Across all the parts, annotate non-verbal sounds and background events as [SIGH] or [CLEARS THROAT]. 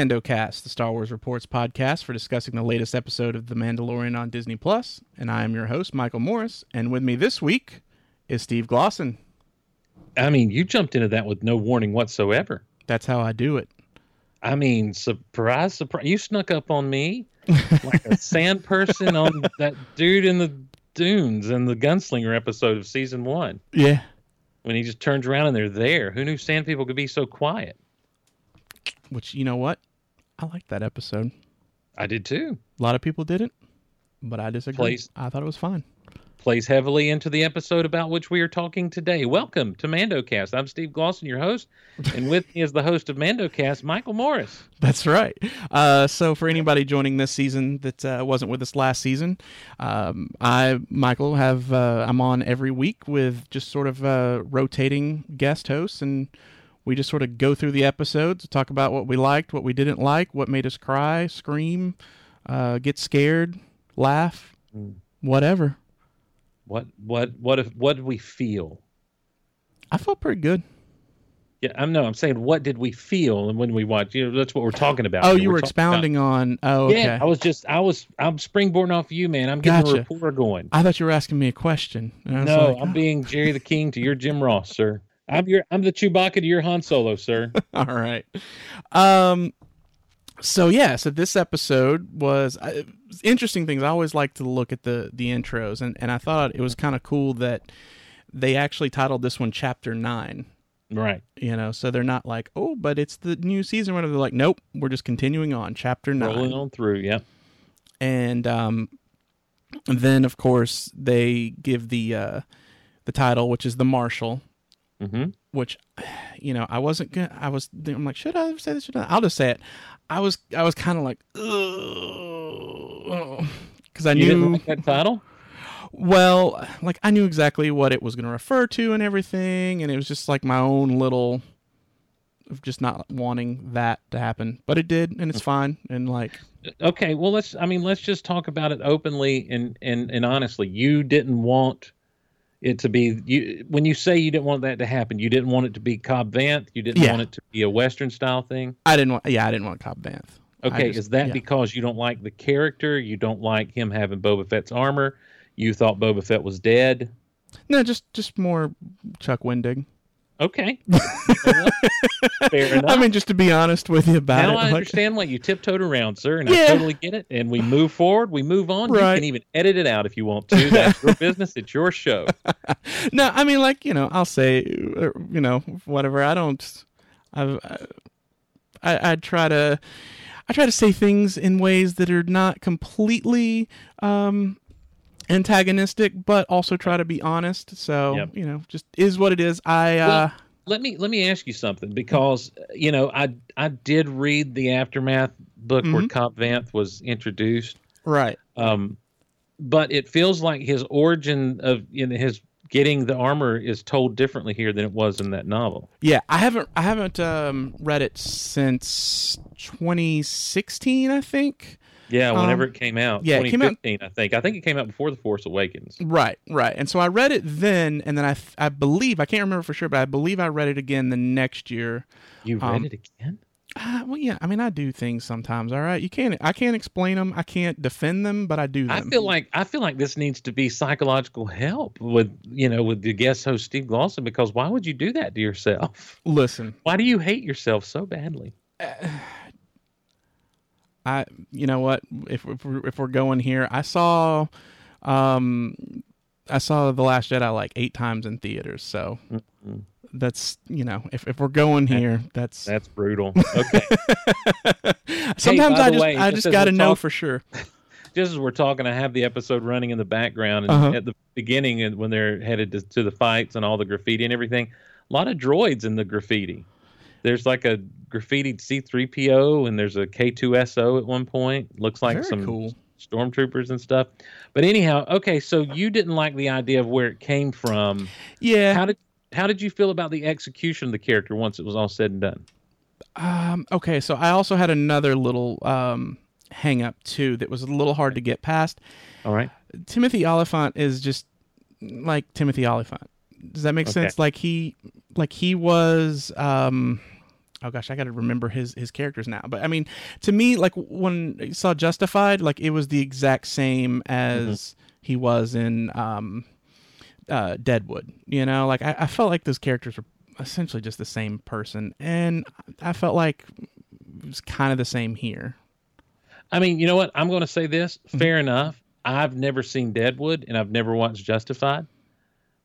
MandoCast, the Star Wars Reports podcast for discussing the latest episode of The Mandalorian on Disney And I am your host, Michael Morris. And with me this week is Steve Glosson. I mean, you jumped into that with no warning whatsoever. That's how I do it. I mean, surprise, surprise. You snuck up on me [LAUGHS] like a sand person on that dude in the dunes in the Gunslinger episode of season one. Yeah. When he just turns around and they're there. Who knew sand people could be so quiet? Which, you know what? I liked that episode. I did too. A lot of people didn't, but I disagree. Plays- I thought it was fine. Plays heavily into the episode about which we are talking today. Welcome to MandoCast. I'm Steve Glosson, your host, and with me is the host of MandoCast, Michael Morris. [LAUGHS] That's right. Uh, so, for anybody joining this season that uh, wasn't with us last season, um, I, Michael, have uh, I'm on every week with just sort of uh, rotating guest hosts, and we just sort of go through the episodes, talk about what we liked, what we didn't like, what made us cry, scream, uh, get scared, laugh, Mm. whatever. What what what if what did we feel? I felt pretty good. Yeah, I'm no, I'm saying what did we feel and when we watched? You know, that's what we're talking about. Oh, you We're were about- expounding on. Oh, okay. Yeah, I was just I was I'm springboarding off you, man. I'm getting Gotcha. a rapport going. I thought you were asking me a question. And I was No, like, I'm being Jerry the King to your Jim Ross, sir. I'm your I'm the Chewbacca to your Han Solo, sir. [LAUGHS] All right. Um. So yeah, so this episode was uh, interesting things. I always like to look at the the intros, and and I thought it was kind of cool that they actually titled this one Chapter Nine. right. You know, so they're not like, oh, but it's the new season. Whatever. They're like, nope, we're just continuing on Chapter Nine. Rolling on through, yep. and um, then of course they give the uh, the title, which is the Marshal, Mm-hmm. which you know I wasn't gonna. I was. I'm like, should I say this? Should I? I'll just say it. I was. I was kind of like, because I You didn't knew. like that title? Well, like I knew exactly what it was going to refer to and everything, and it was just like my own little of just not wanting that to happen, but it did, and it's fine. And like, Okay, well let's I mean let's just talk about it openly and and and honestly. You didn't want it to be you when you say you didn't want that to happen, you didn't want it to be Cobb Vanth, you didn't Yeah. want it to be a western style thing. I didn't want. Yeah, I didn't want Cobb Vanth. Okay, just- is that yeah. because you don't like the character? You don't like him having Boba Fett's armor? You thought Boba Fett was dead? No, just just more Chuck Wendig. Okay. [LAUGHS] Fair enough. I mean, just to be honest with you about now it. I like- understand why you tiptoed around, sir, and Yeah. I totally get it. And we move forward, we move on. Right. You can even edit it out if you want to. That's your [LAUGHS] business. It's your show. [LAUGHS] no, I mean, like you know, I'll say, uh, you know, whatever. I don't. I, I I try to, I try to say things in ways that are not completely um, antagonistic, but also try to be honest. So Yep. you know, just is what it is. I uh, Let me let me ask you something because you know I I did read the aftermath book where Mhm. Cobb Vanth was introduced. right. Um, but it feels like his origin of you know, his getting the armor is told differently here than it was in that novel. Yeah, I haven't I haven't um, read it since 2016, I think. Yeah, whenever Um, it came out, yeah, it came out- 2015, I think. I think it came out before the Force Awakens. Right, right. And so I read it then, and then I, I believe I can't remember for sure, but I believe I read it again the next year. You read Um, it again? Uh, well, yeah. I mean, I do things sometimes. All right, you can't. I can't explain them. I can't defend them, but I do them. I feel like I feel like this needs to be psychological help with you know with the guest host Steve Glosson because why would you do that to yourself? Listen, Why do you hate yourself so badly? I. You know what? If if we're, if we're going here, I saw, um, I saw the Last Jedi like eight times in theaters. So Mm-mm. that's you know, if if we're going here, that's. That's brutal. Okay, [LAUGHS] Sometimes by I just way, I just just got to know talk- for sure. [LAUGHS] just as we're talking, I have the episode running in the background, and Uh-huh. at the beginning, and when they're headed to, to the fights and all the graffiti and everything, a lot of droids in the graffiti. There's like a graffitied C3PO, and there's a K2SO at one point. Looks like Very some cool. stormtroopers and stuff. But anyhow, okay, so you didn't like the idea of where it came from. Yeah. How did how did you feel about the execution of the character once it was all said and done? Um, okay, so I also had another little um, hang up too that was a little hard to get past. All right. Timothy Olyphant is just like Timothy Olyphant. Does that make Okay. sense? Like he, like he was, um, oh gosh, I got to remember his his characters now. But I mean, to me, like when you saw Justified, like it was the exact same as mm-hmm. he was in um, uh, Deadwood. You know, like I, I felt like those characters were essentially just the same person, and I felt like it was kind of the same here. I mean, you know what? I'm going to say this. Mm-hmm. Fair mm-hmm. enough. I've never seen Deadwood, and I've never watched Justified.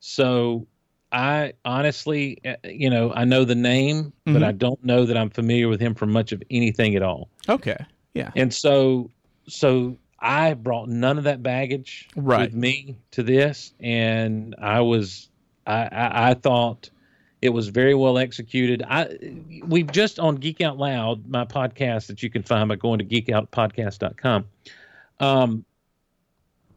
So I honestly, eh, you know, I know the name, mm-hmm. but I don't know that I'm familiar with him from much of anything at all. Okay. Yeah. And so, so I brought none of that baggage right. with me to this, and I was, I, I, I thought it was very well executed. I, we've just on Geek Out Loud, my podcast that you can find by going to geekoutpodcast.com. Um,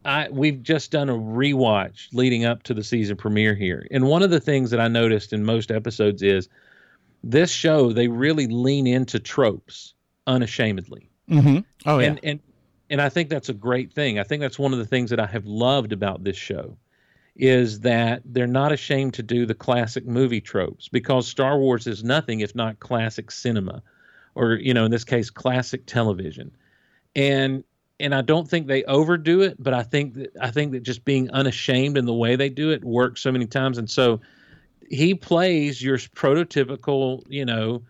I we've just done a rewatch leading up to the season premiere here, and one of the things that I noticed in most episodes is this show they really lean into tropes unashamedly. Mm-hmm. Oh yeah, and and and I think that's a great thing. I think that's one of the things that I have loved about this show is that they're not ashamed to do the classic movie tropes because Star Wars is nothing if not classic cinema, or you know in this case classic television, and and I don't think they overdo it, but I think that I think that just being unashamed in the way they do it works so many times. And so he plays your prototypical, you know,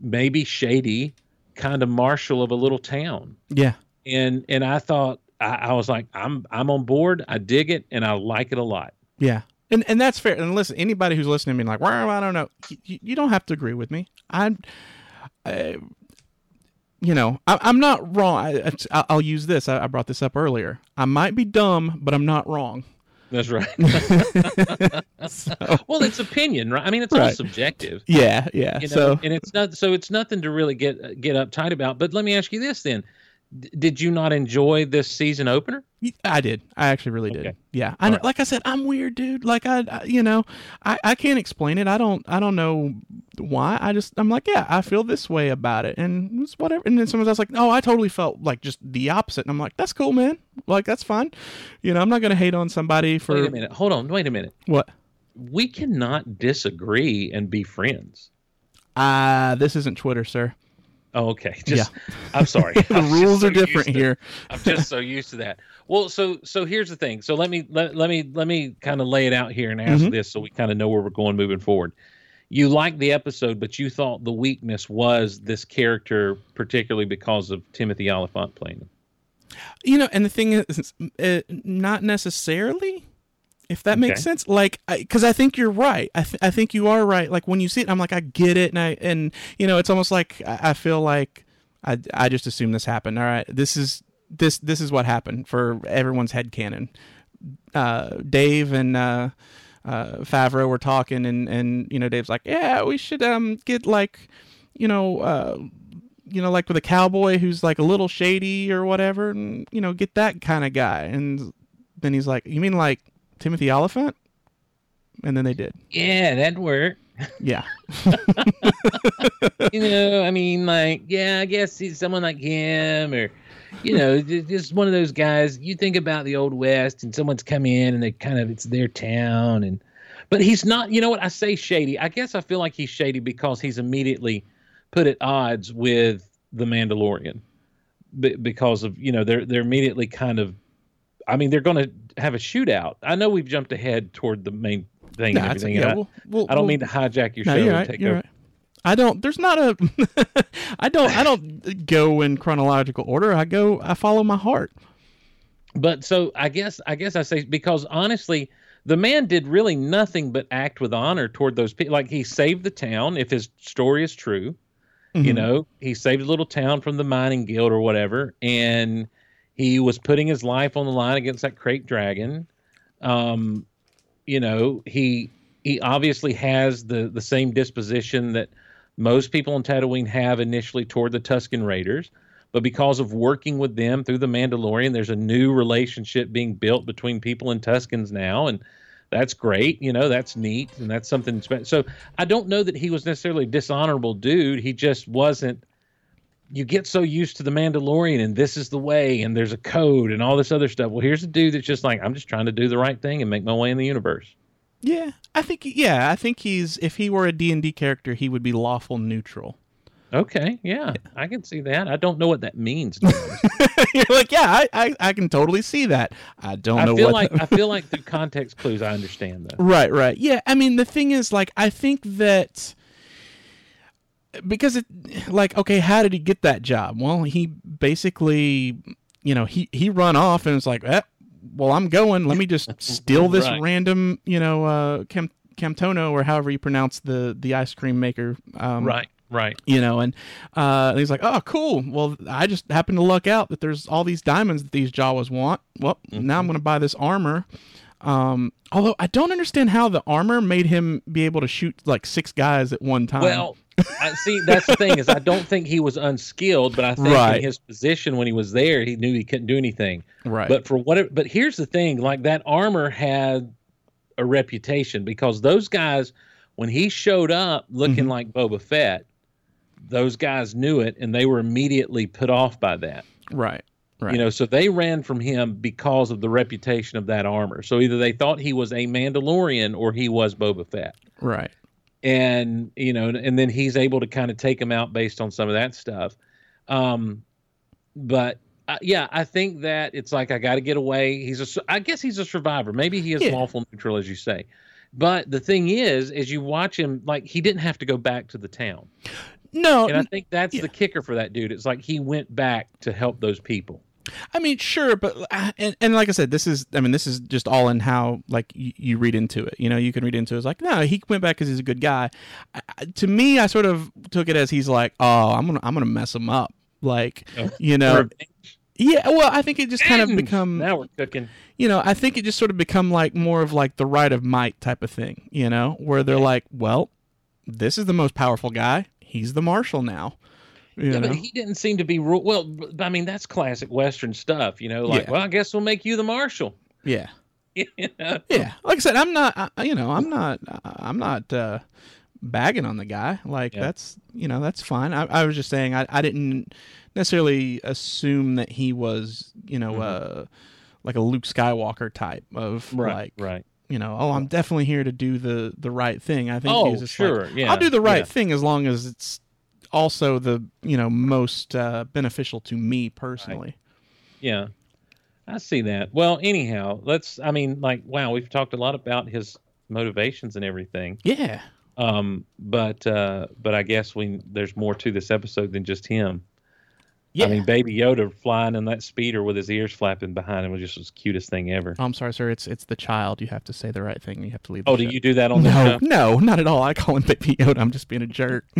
maybe shady kind of marshal of a little town. Yeah. And and I thought I, I was like, I'm I'm on board. I dig it, and I like it a lot. Yeah. And, and that's fair. And listen, anybody who's listening to me like, well, I don't know, you, you don't have to agree with me. I, I you know, I, am not wrong. I, will use this. I, I, brought this up earlier. I might be dumb, but I'm not wrong. That's right. [LAUGHS] [LAUGHS] so, well, it's opinion, right? I mean, it's right. all subjective. Yeah, yeah. You know? So, and it's not. So it's nothing to really get get uptight about. But let me ask you this then: did you not enjoy this season opener? I did. I actually really did. Okay. Yeah. I, right. Like I said, I'm weird, dude. Like I, I, you know, I, I can't explain it. I don't, I don't know why. I just, I'm like, yeah, I feel this way about it, and it's whatever. And then someone else like, oh, I totally felt like just the opposite. And I'm like, that's cool, man. Like that's fine. You know, I'm not gonna hate on somebody for. Wait a minute. Hold on. Wait a minute. What? We cannot disagree and be friends. Uh, this isn't Twitter, sir. Oh, okay. [LAUGHS] Just, yeah. [LAUGHS] I'm sorry. [LAUGHS] the rules so are different to, here. I'm just so used to that. Well, so so here's the thing. So let me let, let me let me kind of lay it out here and ask mm-hmm. this so we kind of know where we're going moving forward. You liked the episode, but you thought the weakness was this character, particularly because of Timothy Olyphant playing him. You know, and the thing is, uh, not necessarily if that makes sense. Like because I, I, think you're right. I, th- I think you are right. Like when you see it i'm like i get it. And i and you know it's almost like i, I feel like I, I just assume this happened. All right. This is this this is what happened for everyone's head canon. Uh, dave and uh, uh, favreau were talking and and you know dave's like yeah we should um get like you know uh you know like with a cowboy who's like a little shady or whatever and you know get that kind of guy. And then he's like you mean like Timothy Olyphant, and then they did. Yeah, that worked. Yeah. [LAUGHS] [LAUGHS] you know, I mean, like, yeah, I guess he's someone like him, or you know, just one of those guys. You think about the old west, and someone's come in, and they kind of it's their town, and but he's not. You know what? I say shady. I guess I feel like he's shady because he's immediately put at odds with the Mandalorian, because of you know they're they're immediately kind of I mean, they're going to have a shootout. I know we've jumped ahead toward the main thing nah, and everything. Yeah, we'll, we'll, I don't we'll, mean to hijack your show right, take over. Right. I don't. There's not a. [LAUGHS] I don't. I don't go in chronological order. I go. I follow my heart. But so I guess I guess I say because honestly, the man did really nothing but act with honor toward those people. Like he saved the town, if his story is true. Mm-hmm. You know, he saved a little town from the mining guild or whatever, and he was putting his life on the line against that krayt dragon. Um, you know, he he obviously has the the same disposition that most people in Tatooine have initially toward the Tusken Raiders, but because of working with them through the Mandalorian, there's a new relationship being built between people and Tuskens now, and that's great. You know, that's neat, and that's something. Special. So I don't know that he was necessarily a dishonorable dude. He just wasn't you get so used to the Mandalorian and this is the way and there's a code and all this other stuff. Well, here's a dude that's just like I'm just trying to do the right thing and make my way in the universe. Yeah, I think yeah, I think he's if he were a D&D character, he would be lawful neutral. Okay, yeah, I can see that. I don't know what that means. to be honest. [LAUGHS] You're like, yeah, I, I, I can totally see that. I don't know. I know feel like I feel [LAUGHS] like through context clues, I understand that. Right, right. Yeah, I mean the thing is like I think that because it like okay, how did he get that job? Well, he basically, you know, he he run off and it's like, eh, well, I'm going. Let me just [LAUGHS] steal this Right. random, you know, uh Cam Camtono or however you pronounce the the ice cream maker. Um, Right, right. you know and uh and he's like oh cool well i just happened to luck out that there's all these diamonds that these jawas want well now i'm gonna buy this armor um although i don't understand how the armor made him be able to shoot like six guys at one time Well, I see. That's the thing is, I don't think he was unskilled, but I think Right. in his position when he was there, he knew he couldn't do anything. right But for what? It, but here's the thing: like that armor had a reputation because those guys, when he showed up looking Mhm. like Boba Fett, those guys knew it, and they were immediately put off by that. right right You know, so they ran from him because of the reputation of that armor. So either they thought he was a Mandalorian or he was Boba Fett right and you know and then he's able to kind of take him out based on some of that stuff. Um but uh, yeah i think that it's like i got to get away. He's a, I guess he's a survivor. Maybe he is Yeah. lawful neutral as you say. But the thing is as you watch him like he didn't have to go back to the town. No and i think that's yeah. the kicker for that dude. It's like he went back to help those people I mean, sure, but uh, and, and like I said, this is I mean, this is just all in how like you, you read into it. You know, you can read into it as like, no, he went back because he's a good guy. I, to me, I sort of took it as he's like, oh, I'm gonna I'm gonna mess him up. Like, Oh, you know, Revenge. yeah. Well, I think it just kind of become now we're cooking you know, I think it just sort of become like more of like the right of might type of thing, you know, where they're like, well, this is the most powerful guy. He's the marshal now. Yeah, know? but he didn't seem to be well. I mean, that's classic Western stuff, you know. Like, Yeah. well, I guess we'll make you the marshal. yeah. [LAUGHS] you know? Yeah. Like I said, I'm not, I, you know, I'm not, I'm not uh, bagging on the guy. Like Yeah. that's, you know, that's fine. I, I was just saying, I, I didn't necessarily assume that he was, you know, Mhm. uh, like a Luke Skywalker type of like, right. you know, oh, I'm definitely here to do the the right thing. I think Oh, he's just like, sure. yeah. I'll do the right yeah. thing as long as it's also the you know most uh, beneficial to me personally. Yeah. I see that. Well, anyhow, let's. I mean, like, wow, we've talked a lot about his motivations and everything. Yeah, Um, but uh, but I guess we there's more to this episode than just him. Yeah. I mean, Baby Yoda flying in that speeder with his ears flapping behind him was just the cutest thing ever. oh, I'm sorry, sir. It's it's the child. You have to say the right thing. You have to leave. The Oh, do you do that on the No, show? [LAUGHS] no, not at all. I call him Baby Yoda. I'm just being a jerk. [LAUGHS]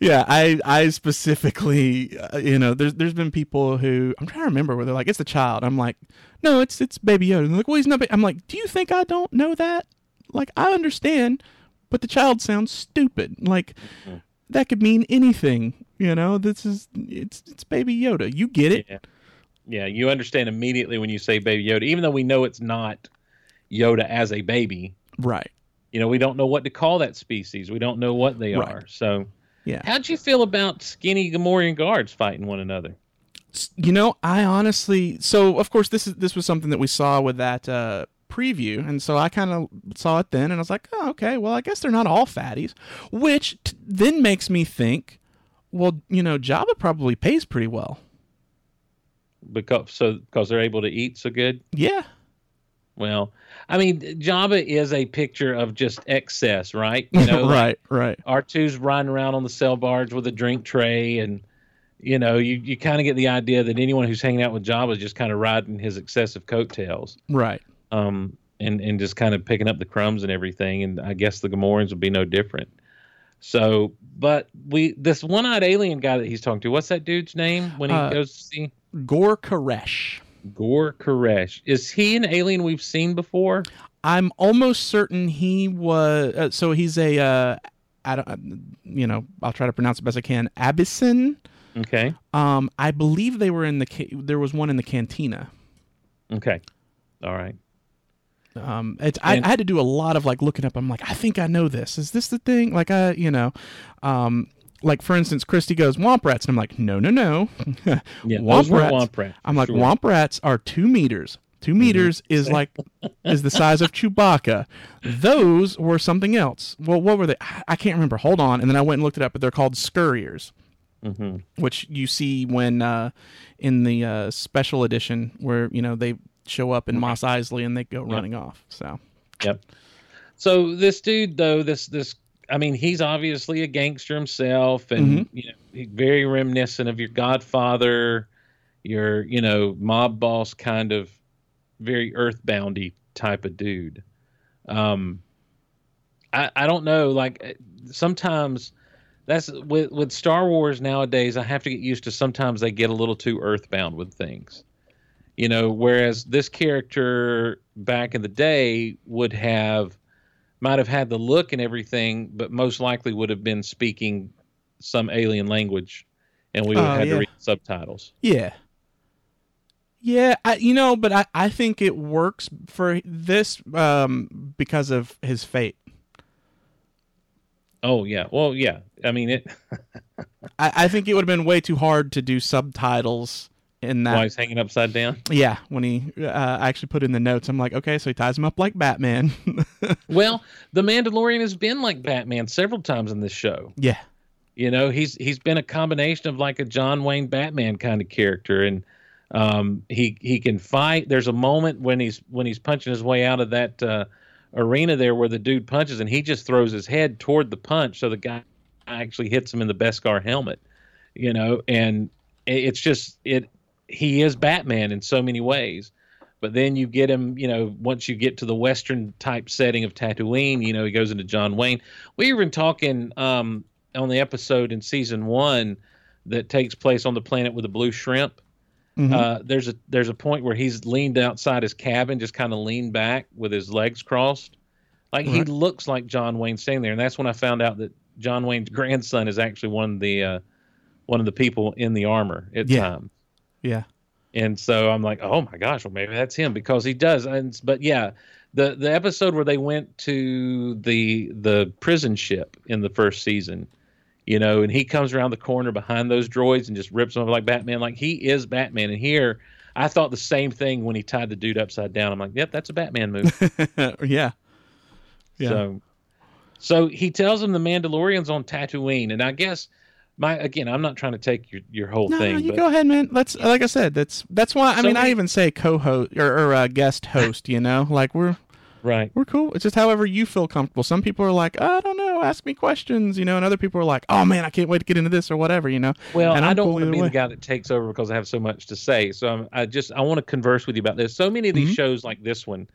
yeah, I I specifically, uh, you know, there's there's been people who I'm trying to remember where they're like, it's the child. I'm like, no, it's it's Baby Yoda. And they're like, well, he's not. Ba-. I'm like, do you think I don't know that? Like, I understand, but the child sounds stupid. Like, Mhm. That could mean anything. You know, this is it's it's Baby Yoda. You get it. Yeah. Yeah, you understand immediately when you say Baby Yoda, even though we know it's not Yoda as a baby. Right. You know, we don't know what to call that species. We don't know what they Right. are. So, Yeah. how'd you feel about skinny Gamorrean guards fighting one another? you know i honestly so of course this is this was something that we saw with that uh preview and so i kind of saw it then and i was like oh okay well i guess they're not all fatties which t- then makes me think well you know Jabba probably pays pretty well. Because so because they're able to eat so good. yeah. Well, I mean, Jabba is a picture of just excess, right? You know, [LAUGHS] like right right. R2's riding around on the sail barge with a drink tray, and you know, you, you kind of get the idea that anyone who's hanging out with Jabba is just kind of riding his excessive coattails, right um, and and just kind of picking up the crumbs and everything. And I guess the Gamorreans would be no different. So, but we this one-eyed alien guy that he's talking to, what's that dude's name when he Uh, goes to see Gor Koresh Gor Koresh? Is he an alien we've seen before? i'm almost certain he was uh, so he's a uh I don't, you know, I'll try to pronounce it best I can. Abyssin. Okay, Um, I believe they were in the. Ca- there was one in the cantina. okay, all right. Um, it's, I, I had to do a lot of like looking up. I'm like, I think I know this. Is this the thing? Like, I, you know, um, like for instance, Christy goes womp rats, and I'm like, no, no, no. Yeah, [LAUGHS] Womp rats. womp rats. I'm like, sure. womp rats are two meters, 2 meters is [LAUGHS] like is the size of Chewbacca. Those were something else. Well, what were they? I I can't remember. Hold on, and then I went and looked it up. But they're called scurriers, hmm which you see when uh, in the uh, special edition where you know they show up in Mos Eisley and they go running off. So Yep. So this dude, though, this this, I mean, he's obviously a gangster himself, and Mm-hmm. you know, very reminiscent of your Godfather, your you know mob boss kind of, very earthboundy type of dude. Um, I I don't know, like uh, sometimes. That's with with Star Wars nowadays. I have to get used to. Sometimes they get a little too earthbound with things you know whereas this character back in the day would have might have had the look and everything but most likely would have been speaking some alien language and we would Oh, have had yeah. to read subtitles Yeah. Yeah, I, you know, but I, I think it works for this um, because of his fate. oh yeah well yeah i mean it [LAUGHS] I, I think it would have been way too hard to do subtitles in that. while he's hanging upside down Yeah, when he uh, actually put in the notes, I'm like, okay, so he ties him up like Batman. [LAUGHS] well the mandalorian has been like batman several times in this show yeah, You know, he's he's been a combination of like a John Wayne Batman kind of character, and um, he he can fight. There's a moment when he's when he's punching his way out of that uh, arena there where the dude punches, and he just throws his head toward the punch, so the guy actually hits him in the Beskar helmet. You know, and it's just it. He is Batman in so many ways. But then you get him, you know, once you get to the Western type setting of Tatooine, you know, he goes into John Wayne. We were talking um, on the episode in season one that takes place on the planet with the blue shrimp. Mhm. Uh, there's a there's a point where he's leaned outside his cabin, just kind of leaned back with his legs crossed, like he looks like John Wayne standing there. And that's when I found out that John Wayne's [LAUGHS] grandson is actually one of the uh, one of the people in the armor at Yeah. times. Yeah, And so I'm like, oh my gosh, well maybe that's him because he does. And but yeah, the the episode where they went to the the prison ship in the first season, you know, and he comes around the corner behind those droids and just rips them over like Batman. Like he is Batman. And here, I thought the same thing when he tied the dude upside down. I'm like, yep, that's a Batman move. [LAUGHS] yeah, yeah. So, so he tells him the Mandalorian's on Tatooine, and I guess my again, I'm not trying to take your your whole No, thing, no, you go ahead, man. Let's like I said, that's that's why. I So mean, I even say co-host or, or uh, guest [LAUGHS] host. You know, like we're right. we're cool. It's just however you feel comfortable. Some people are like, I don't know, ask me questions, you know, and other people are like, oh man, I can't wait to get into this or whatever, you know. Well, And I I'm don't cool want to be way. the guy that takes over because I have so much to say. So I'm, I just I want to converse with you about this. So many of these Mhm. shows like this one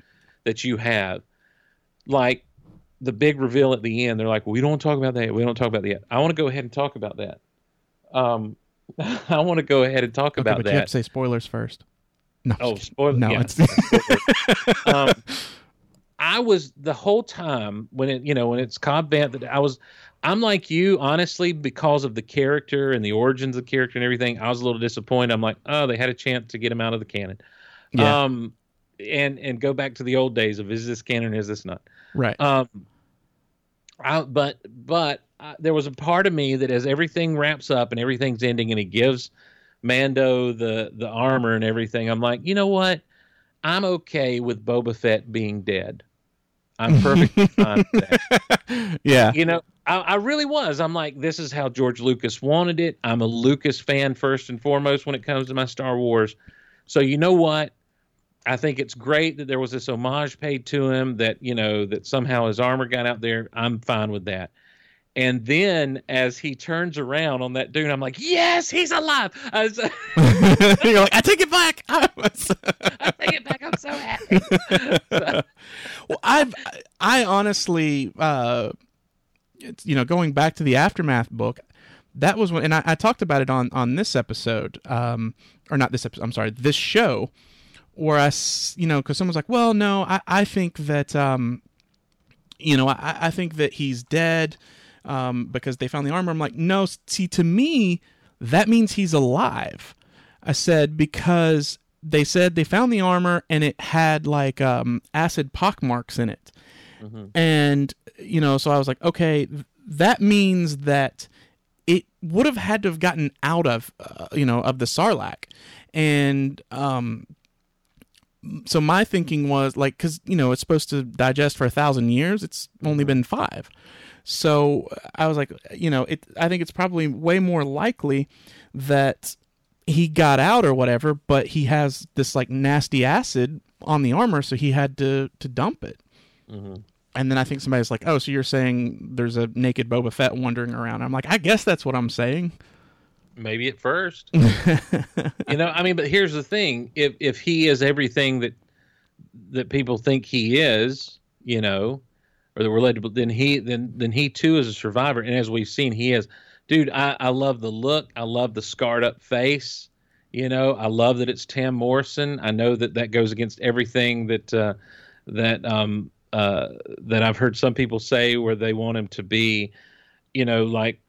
that you have, like the big reveal at the end, they're like, we don't talk about that. We don't talk about that. I want to go ahead and talk about that. Um, [LAUGHS] I want to go ahead and talk Okay, about but you have to say spoilers first. No. Oh, just kidding. spoiler! no, yeah. it's [LAUGHS] um, I was the whole time when it, you know, when it's Cobb Vanth, that I was, I'm like you, honestly, because of the character and the origins of the character and everything. I was a little disappointed. I'm like, oh, they had a chance to get him out of the canon. Yeah. Um, and and go back to the old days of is this canon, is this not? right. Um, I, but but uh, there was a part of me that as everything wraps up and everything's ending, and he gives Mando the the armor and everything, I'm like, you know what? I'm okay with Boba Fett being dead. I'm perfectly [LAUGHS] fine with that. yeah. You know, I, I really was. I'm like, this is how George Lucas wanted it. I'm a Lucas fan first and foremost when it comes to my Star Wars. So you know what? I think it's great that there was this homage paid to him. That you know that somehow his armor got out there. I'm fine with that. And then as he turns around on that dune, I'm like, yes, he's alive. I, was, [LAUGHS] [LAUGHS] You're like, I take it back. [LAUGHS] I was- I take it back. I'm so happy. well, I've I honestly, uh, it's, you know, going back to the aftermath book, that was when, and I, I talked about it on on this episode, um, or not this episode. I'm sorry, this show, where I, you know, because someone's like, well, no, I I think that, um, you know, I I think that he's dead, um, because they found the armor. I'm like, no, see, to me, that means he's alive. I said because they said they found the armor and it had like um, acid pockmarks in it, Mhm. and you know, so I was like, okay, that means that it would have had to have gotten out of, uh, you know, of the Sarlacc, and um, so my thinking was like, because you know it's supposed to digest for a thousand years. It's only been five. So I was like, you know, it. I think it's probably way more likely that he got out or whatever, but he has this like nasty acid on the armor, so he had to to dump it. Mm-hmm. And then I think somebody's like, "Oh, so you're saying there's a naked Boba Fett wandering around?" I'm like, "I guess that's what I'm saying." Maybe at first, [LAUGHS] you know. I mean, but here's the thing: if if he is everything that that people think he is, you know, or that we're led to, then he then then he too is a survivor. And as we've seen, he is. Dude, I, I love the look. I love the scarred up face. You know, I love that it's Tem Morrison. I know that that goes against everything that uh, that um, uh, that I've heard some people say, where they want him to be, you know, like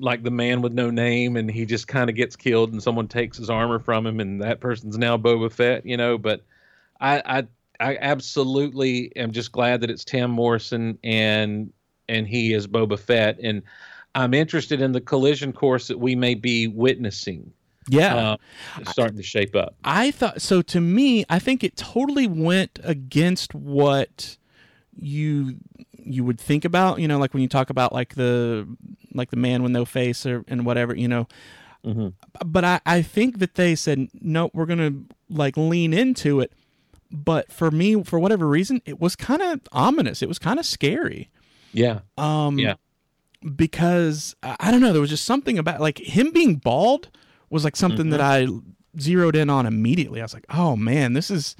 like the man with no name, and he just kind of gets killed, and someone takes his armor from him, and that person's now Boba Fett. You know, but I I, I absolutely am just glad that it's Tem Morrison and and he is Boba Fett, and I'm interested in the collision course that we may be witnessing. Yeah. Uh, starting to shape up. I thought so. To me, I think it totally went against what you you would think about. You know, like when you talk about like the like the man with no face or and whatever. You know. Mm-hmm. But I I think that they said no, we're gonna like lean into it. But for me, for whatever reason, it was kind of ominous. It was kind of scary. Yeah. Um, Yeah. Because I I don't know, there was just something about like him being bald was like something that I zeroed in on immediately. I was like, oh man, this is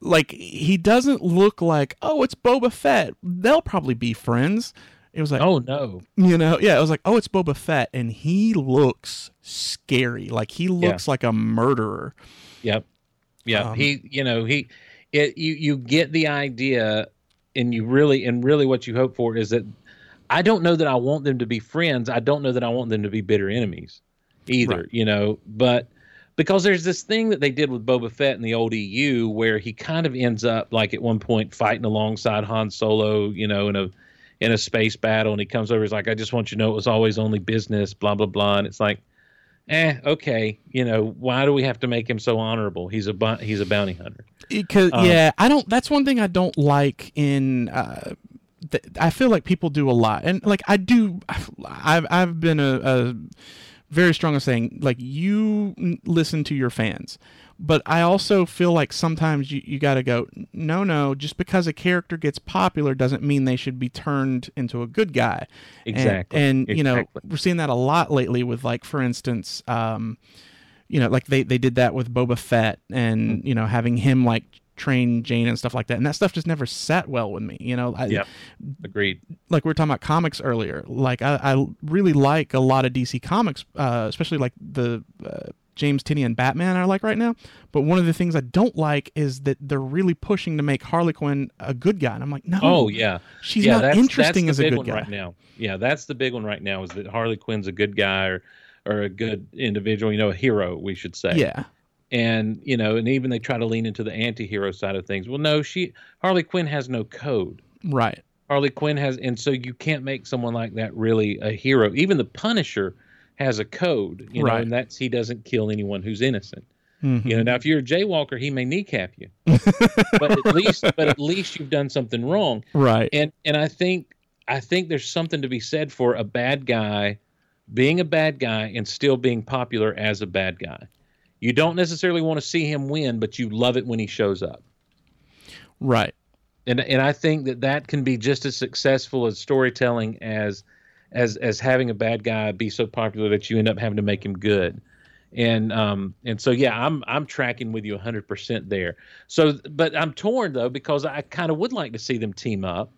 like he doesn't look like oh it's Boba Fett. They'll probably be friends. It was like Oh no. you know yeah it was like oh it's Boba Fett and he looks scary like he looks like a murderer. Yep. Yeah. Um, he, you know, he, it, you, you get the idea, and you really, and really, what you hope for is that I don't know that I want them to be friends. I don't know that I want them to be bitter enemies, either. Right. You know, but because there's this thing that they did with Boba Fett in the old EU where he kind of ends up like at one point fighting alongside Han Solo, you know, in a in a space battle, and he comes over, he's like, "I just want you to know it was always only business," blah blah blah, and it's like eh, okay, you know, why do we have to make him so honorable? He's a bu- he's a bounty hunter. Because Um, yeah, I don't. That's one thing I don't like in. Uh, th- I feel like people do a lot, and like I do. I've I've been a, a very strong on saying like you listen to your fans, but I also feel like sometimes you you got to go. No, no, just because a character gets popular doesn't mean they should be turned into a good guy. And- Exactly. And, you know Exactly. we're seeing that a lot lately with like for instance. Um, you know, like they, they did that with Boba Fett and, Mm-hmm. you know, having him like train Jaina and stuff like that. And that stuff just never sat well with me. You know, I, Yep. Agreed. like we were talking about comics earlier. Like I, I really like a lot of DC comics, uh, especially like the uh, James Tynion Batman I like right now. But one of the things I don't like is that they're really pushing to make Harley Quinn a good guy. And I'm like, no, Oh yeah, she's yeah. not that's, interesting that's as a good guy. right now. Yeah, that's the big one right now is that Harley Quinn's a good guy or or a good individual. You know, a hero, we should say. Yeah. And you know, and even they try to lean into the anti-hero side of things. Well, no, she Harley Quinn has no code. Right. Harley Quinn has, and so you can't make someone like that really a hero. Even the Punisher has a code, you know, Right. and that's he doesn't kill anyone who's innocent. Mhm. You know, now if you're a jaywalker, he may kneecap you, but at least, [LAUGHS] but at least you've done something wrong. Right. And and I think I think there's something to be said for a bad guy being a bad guy and still being popular as a bad guy. You don't necessarily want to see him win, but you love it when he shows up. Right. and and I think that that can be just as successful as storytelling as as as having a bad guy be so popular that you end up having to make him good. And um and so yeah, I'm I'm tracking with you 100% there. So but I'm torn though because I kind of would like to see them team up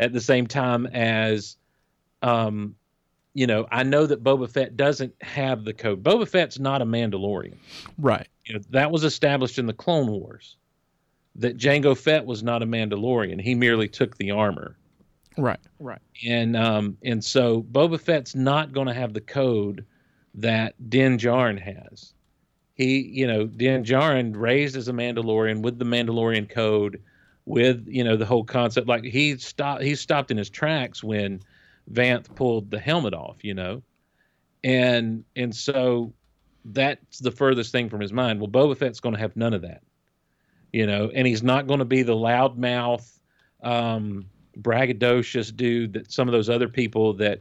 at the same time as um you know, I know that Boba Fett doesn't have the code. Boba Fett's not a Mandalorian Right. you know, that was established in the Clone Wars. That Jango Fett was not a Mandalorian; he merely took the armor, Right. Right. and um, and so Boba Fett's not going to have the code that Din Djarin has. He, you know, Din Djarin raised as a Mandalorian with the Mandalorian code, with you know the whole concept. Like he stopped, he stopped in his tracks when Vanth pulled the helmet off, you know, and and so that's the furthest thing from his mind. Well, Boba Fett's going to have none of that, you know, and he's not going to be the loudmouth, um, braggadocious dude that some of those other people that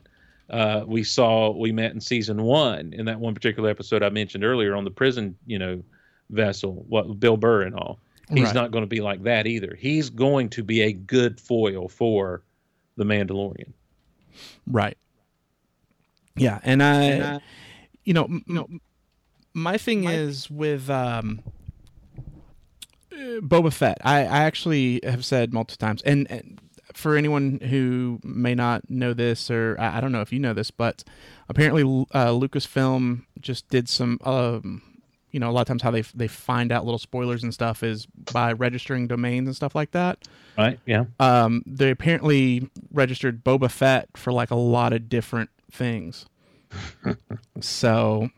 uh, we saw we met in season one in that one particular episode I mentioned earlier on the prison, you know, vessel, what Bill Burr and all. He's Right. not going to be like that either. He's going to be a good foil for the Mandalorian. Right. Yeah, and I, you know, m- m- my thing is with um, uh, Boba Fett. I, I actually have said multiple times, and, and for anyone who may not know this, or I, I don't know if you know this, but apparently uh, Lucasfilm just did some. Um, you know, a lot of times how they they find out little spoilers and stuff is by registering domains and stuff like that Right? Yeah. um, they apparently registered Boba Fett for like a lot of different things. [LAUGHS] so,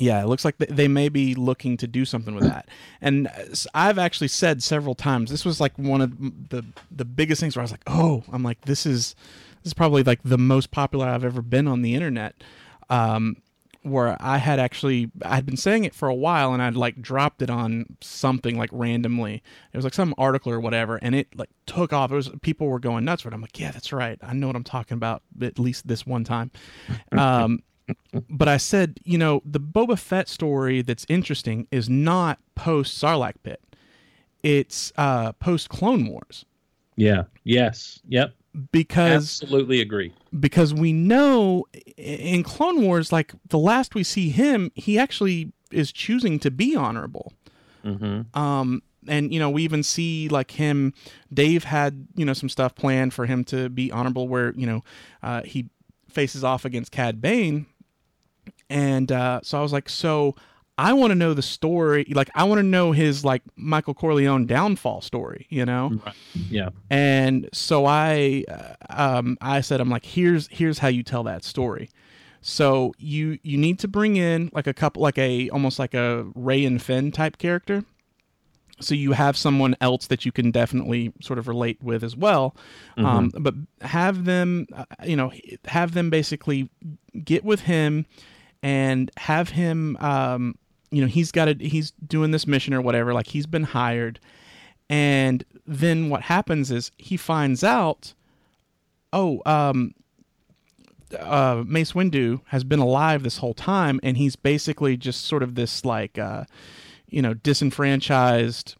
yeah, it looks like th- they may be looking to do something with that. And I've actually said several times this was like one of the the biggest things where I was like, oh, I'm like this is this is probably like the most popular I've ever been on the internet. Um, where I had actually I had been saying it for a while and I'd like dropped it on something like randomly. It was like some article or whatever, and it like took off. It was people were going nuts for it. I'm like, yeah, that's right. I know what I'm talking about at least this one time. [LAUGHS] Um, but I said, you know, the Boba Fett story that's interesting is not post Sarlacc pit. It's uh, post Clone Wars Yeah. Yes. Yep. Because Absolutely agree. because we know in Clone Wars, like the last we see him, he actually is choosing to be honorable. Mm-hmm. Um, and you know, we even see like him. Dave had you know some stuff planned for him to be honorable, where you know uh, he faces off against Cad Bane, and uh, so I was like, so I want to know the story. Like, I want to know his like Michael Corleone downfall story. You know. Right. Yeah. and so I, uh, um, I said, I'm like, here's here's how you tell that story. So you you need to bring in like a couple, like a almost like a Rey and Finn type character. So you have someone else that you can definitely sort of relate with as well, um, but have them, uh, you know, have them basically get with him and have him, um, you know, he's got a he's doing this mission or whatever, like he's been hired, and then what happens is he finds out, oh, um, uh, Mace Windu has been alive this whole time, and he's basically just sort of this like, uh, you know, disenfranchised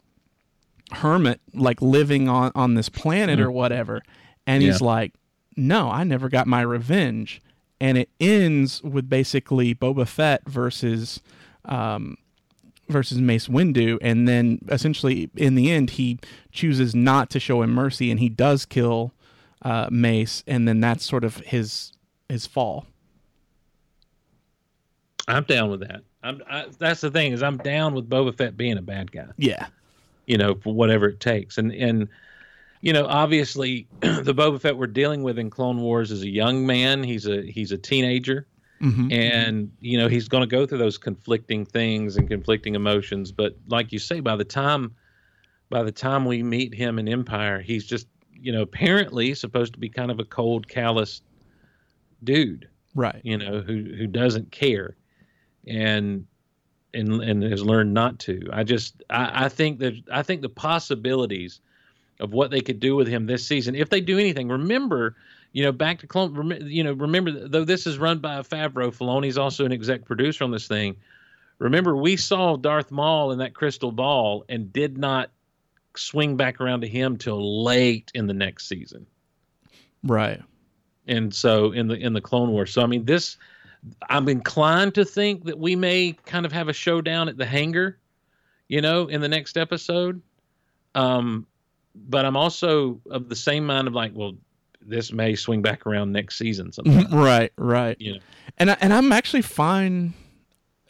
hermit, like living on on this planet or whatever. And he's like, no, I never got my revenge. And it ends with basically Boba Fett versus um, versus Mace Windu, and then essentially in the end he chooses not to show him mercy, and he does kill uh, Mace, and then that's sort of his his fall. I'm down with that. I'm. I, that's the thing is I'm down with Boba Fett being a bad guy. Yeah, You know, for whatever it takes. And and you know, obviously, [CLEARS THROAT] the Boba Fett we're dealing with in Clone Wars is a young man. He's a he's a teenager, Mhm. and you know he's going to go through those conflicting things and conflicting emotions. But like you say, by the time by the time we meet him in Empire, he's just you know apparently supposed to be kind of a cold, callous dude right. you know, who who doesn't care, and and and has learned not to. I just I, I think that I think the possibilities of what they could do with him this season, if they do anything. Remember, you know, back to clone. You know, remember though this is run by Favreau. Filoni's also an exec producer on this thing. Remember, we saw Darth Maul in that crystal ball and did not swing back around to him till late in the next season Right. and so in the in the clone wars so i mean this i'm inclined to think that we may kind of have a showdown at the hangar you know in the next episode um but i'm also of the same mind of like well this may swing back around next season [LAUGHS] sometime right. Right. you know And I, and I'm actually fine.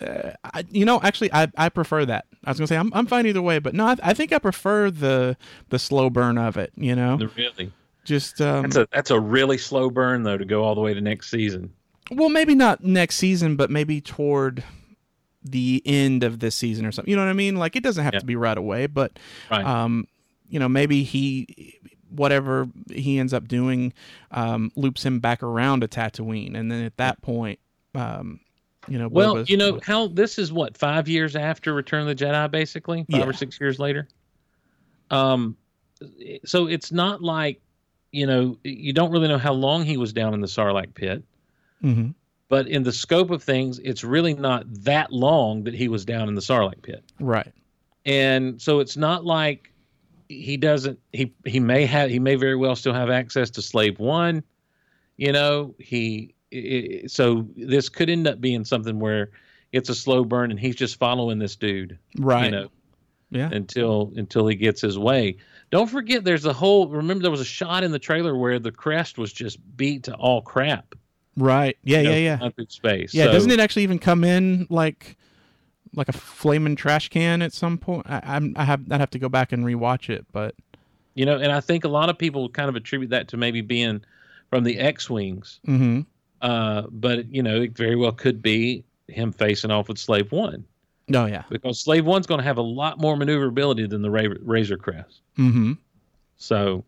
Uh, I, you know, actually, I, I prefer that. I was gonna say I'm I'm fine either way, but no, I, I think I prefer the the slow burn of it. You know, really just um, that's a that's a really slow burn though to go all the way to next season well, maybe not next season, but maybe toward the end of this season or something. You know what I mean? Like it doesn't have Yeah. to be right away, but right um, you know, maybe he whatever he ends up doing um, loops him back around to Tatooine, and then at that point, um, you know, well Boba's- you know how this is what five years after return of the jedi basically five Yeah. or six years later Um, so it's not like you know you don't really know how long he was down in the Sarlacc pit, hmm but in the scope of things, it's really not that long that he was down in the Sarlacc pit. Right. and so it's not like he doesn't he he may have he may very well still have access to slave one you know he i i so this could end up being something where it's a slow burn and he's just following this dude Right. you know yeah. until until he gets his way don't forget there's a whole remember there was a shot in the trailer where the crest was just beat to all crap Right. Yeah. you know, Yeah. Yeah. space Yeah. So- Doesn't it actually even come in like like a flaming trash can at some point? I, I'm I have I'd have to go back and rewatch it, but you know and i think a lot of people kind of attribute that to maybe being from the x-wings hmm Uh, but you know, it very well could be him facing off with Slave One oh yeah. because Slave One's going to have a lot more maneuverability than the Ra- Razor Crest. hmm So,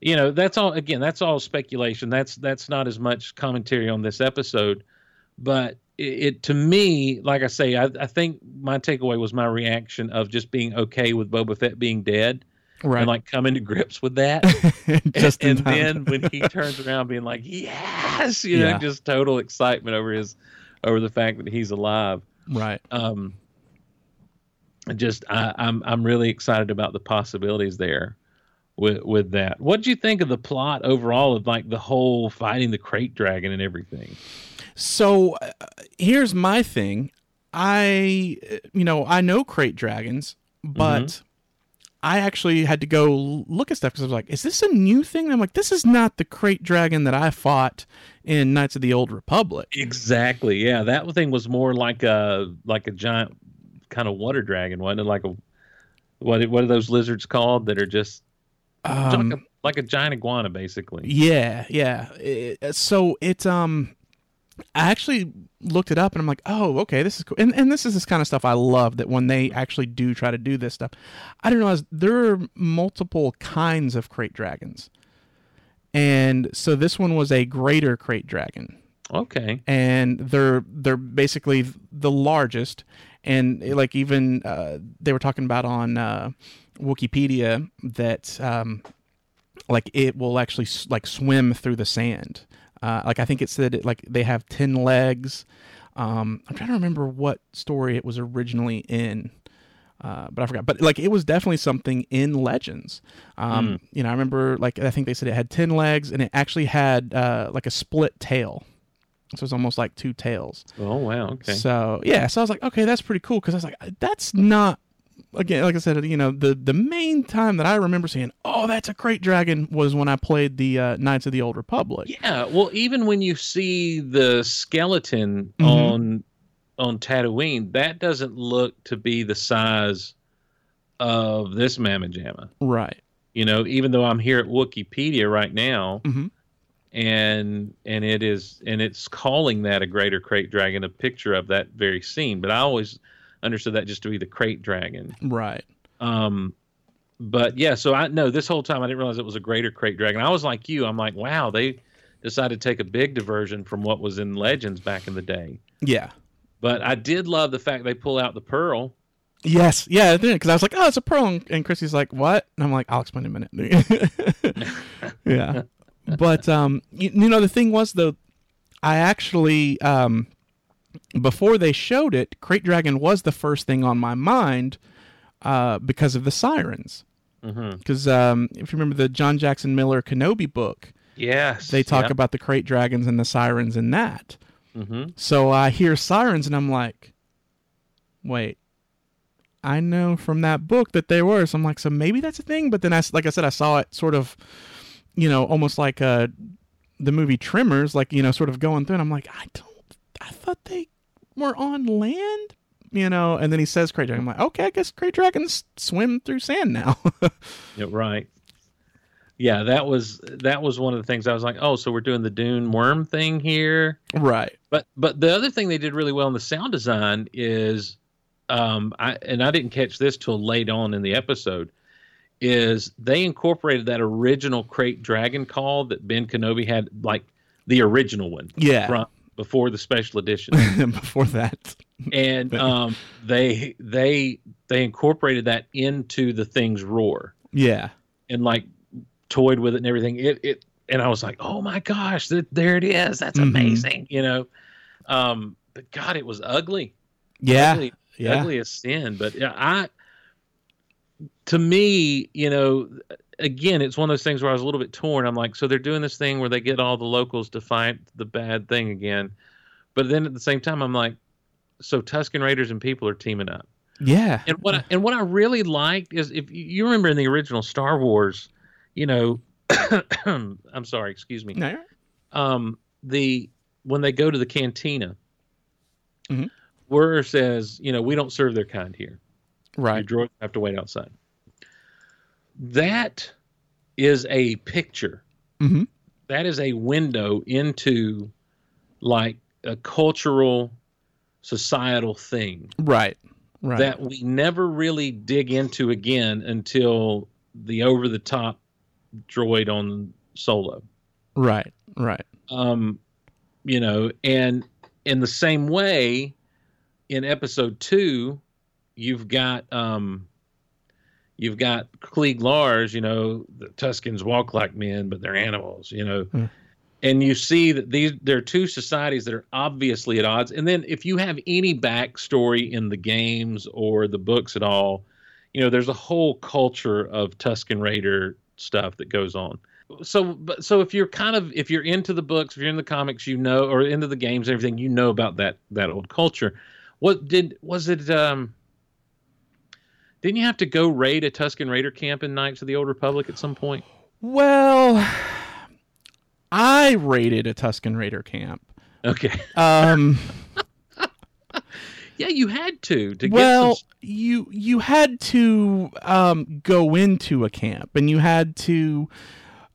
you know, that's all. Again, that's all speculation. That's that's not as much commentary on this episode, but it, it to me, like I say, I, I think my takeaway was my reaction of just being okay with Boba Fett being dead Right. and like coming to grips with that. [LAUGHS] Just in and then when he turns around being like yes you know Yeah. just total excitement over his over the fact that he's alive right. um just I, i'm i'm really excited about the possibilities there with with that what do you think of the plot overall of like the whole fighting the crate dragon and everything So uh, here's my thing. I, uh, you know, I know krayt dragons, but Mm-hmm. I actually had to go look at stuff because I was like, is this a new thing? And I'm like, this is not the krayt dragon that I fought in Knights of the Old Republic. exactly yeah that thing was more like a like a giant kind of water dragon wasn't it like a what what are those lizards called that are just Um, like, a, like a giant iguana basically Yeah, yeah. It- so it um I actually looked it up and I'm like, "Oh, okay, this is cool." And and this is this kind of stuff I love that when they actually do try to do this stuff. I didn't realize there are multiple kinds of krayt dragons. And so this one was a greater krayt dragon okay and they're they're basically the largest and like even uh, they were talking about on uh, Wikipedia that um, like it will actually s- like swim through the sand. Uh, like I think it said it, like they have ten legs. Um, I'm trying to remember what story it was originally in. Uh, but I forgot. But like, it was definitely something in Legends. Um, You know, I remember like I think they said it had ten legs, and it actually had uh, like a split tail. So it's almost like two tails. oh wow okay So yeah, so I was like, okay, that's pretty cool because I was like, that's not again, like I said, you know, the the main time that I remember saying, oh, that's a krayt dragon was when I played the uh, Knights of the Old Republic. Yeah, well, even when you see the skeleton Mhm. on on Tatooine, that doesn't look to be the size of this Mamma Jamma. Right. You know, even though I'm here at Wikipedia right now, Mhm. and and it is and it's calling that a greater krayt dragon, a picture of that very scene. But I always understood that just to be the krayt dragon. Right. Um, but yeah, so I know this whole time I didn't realize it was a greater krayt dragon. I was like you. I'm like, wow, they decided to take a big diversion from what was in Legends back in the day. Yeah. But I did love the fact they pull out the pearl. Yes. Yeah. Because I was like, oh, it's a pearl, and- and Chrissy's like, what? And I'm like, I'll explain in a minute. [LAUGHS] yeah. [LAUGHS] But um, you, you know, the thing was though, I actually um, before they showed it, Krayt Dragon was the first thing on my mind uh, because of the sirens. Because um, if you remember the John Jackson Miller Kenobi book, Yes, they talk about the krayt dragons and the sirens in that. hmm So I hear sirens and I'm like, wait, I know from that book that they were. So I'm like, so maybe that's a thing. But then I, like I said, I saw it sort of, you know, almost like uh, the movie Tremors, like, you know, sort of going through. And I'm like, I don't, I thought they were on land, you know. And then he says krayt dragon. I'm like, okay, I guess krayt dragons swim through sand now. [LAUGHS] Yeah, right. Yeah, that was that was one of the things I was like, oh, so we're doing the Dune worm thing here. right. But but the other thing they did really well in the sound design is, um, I and I didn't catch this till late on in the episode, is they incorporated that original krayt dragon call that Ben Kenobi had, like the original one Yeah. from before the special edition, [LAUGHS] Before that. and um, they they they incorporated that into the thing's roar. Yeah. and like toyed with it and everything. It it and I was like, oh my gosh, th- there it is. That's Mhm. amazing. You know, um, but God, it was ugly. Yeah. ugly, Yeah. ugly as sin. But yeah, I to me, you know, again, it's one of those things where I was a little bit torn. I'm like, so they're doing this thing where they get all the locals to fight the bad thing again, but then at the same time, I'm like, so Tusken Raiders and people are teaming up. Yeah. And what I, and what I really liked is if you- remember in the original Star Wars, you know, [COUGHS] I'm sorry, excuse me No, um, the when they go to the cantina, Mhm. Wuher says, you know, we don't serve their kind here. Right. Your droids have to wait outside. That is a picture. Mhm. That is a window into like a cultural, societal thing Right. Right. that we never really dig into again until the over the top droid on Solo right. Right. um, you know, and in the same way, in episode two, you've got um, you've got Cliegg Lars. You know, the Tuskens walk like men, but they're animals. You know, Hmm. and you see that these there are two societies that are obviously at odds. And then if you have any backstory in the games or the books at all, you know, there's a whole culture of Tusken Raider stuff that goes on so but so if you're kind of if you're into the books if you're in the comics you know or into the games and everything you know about that that old culture what did was it um didn't you have to go raid a tusken raider camp in knights of the old republic at some point Well, I raided a Tusken Raider camp. okay Um, [LAUGHS] yeah you had to to well, get some you you had to um, go into a camp, and you had to.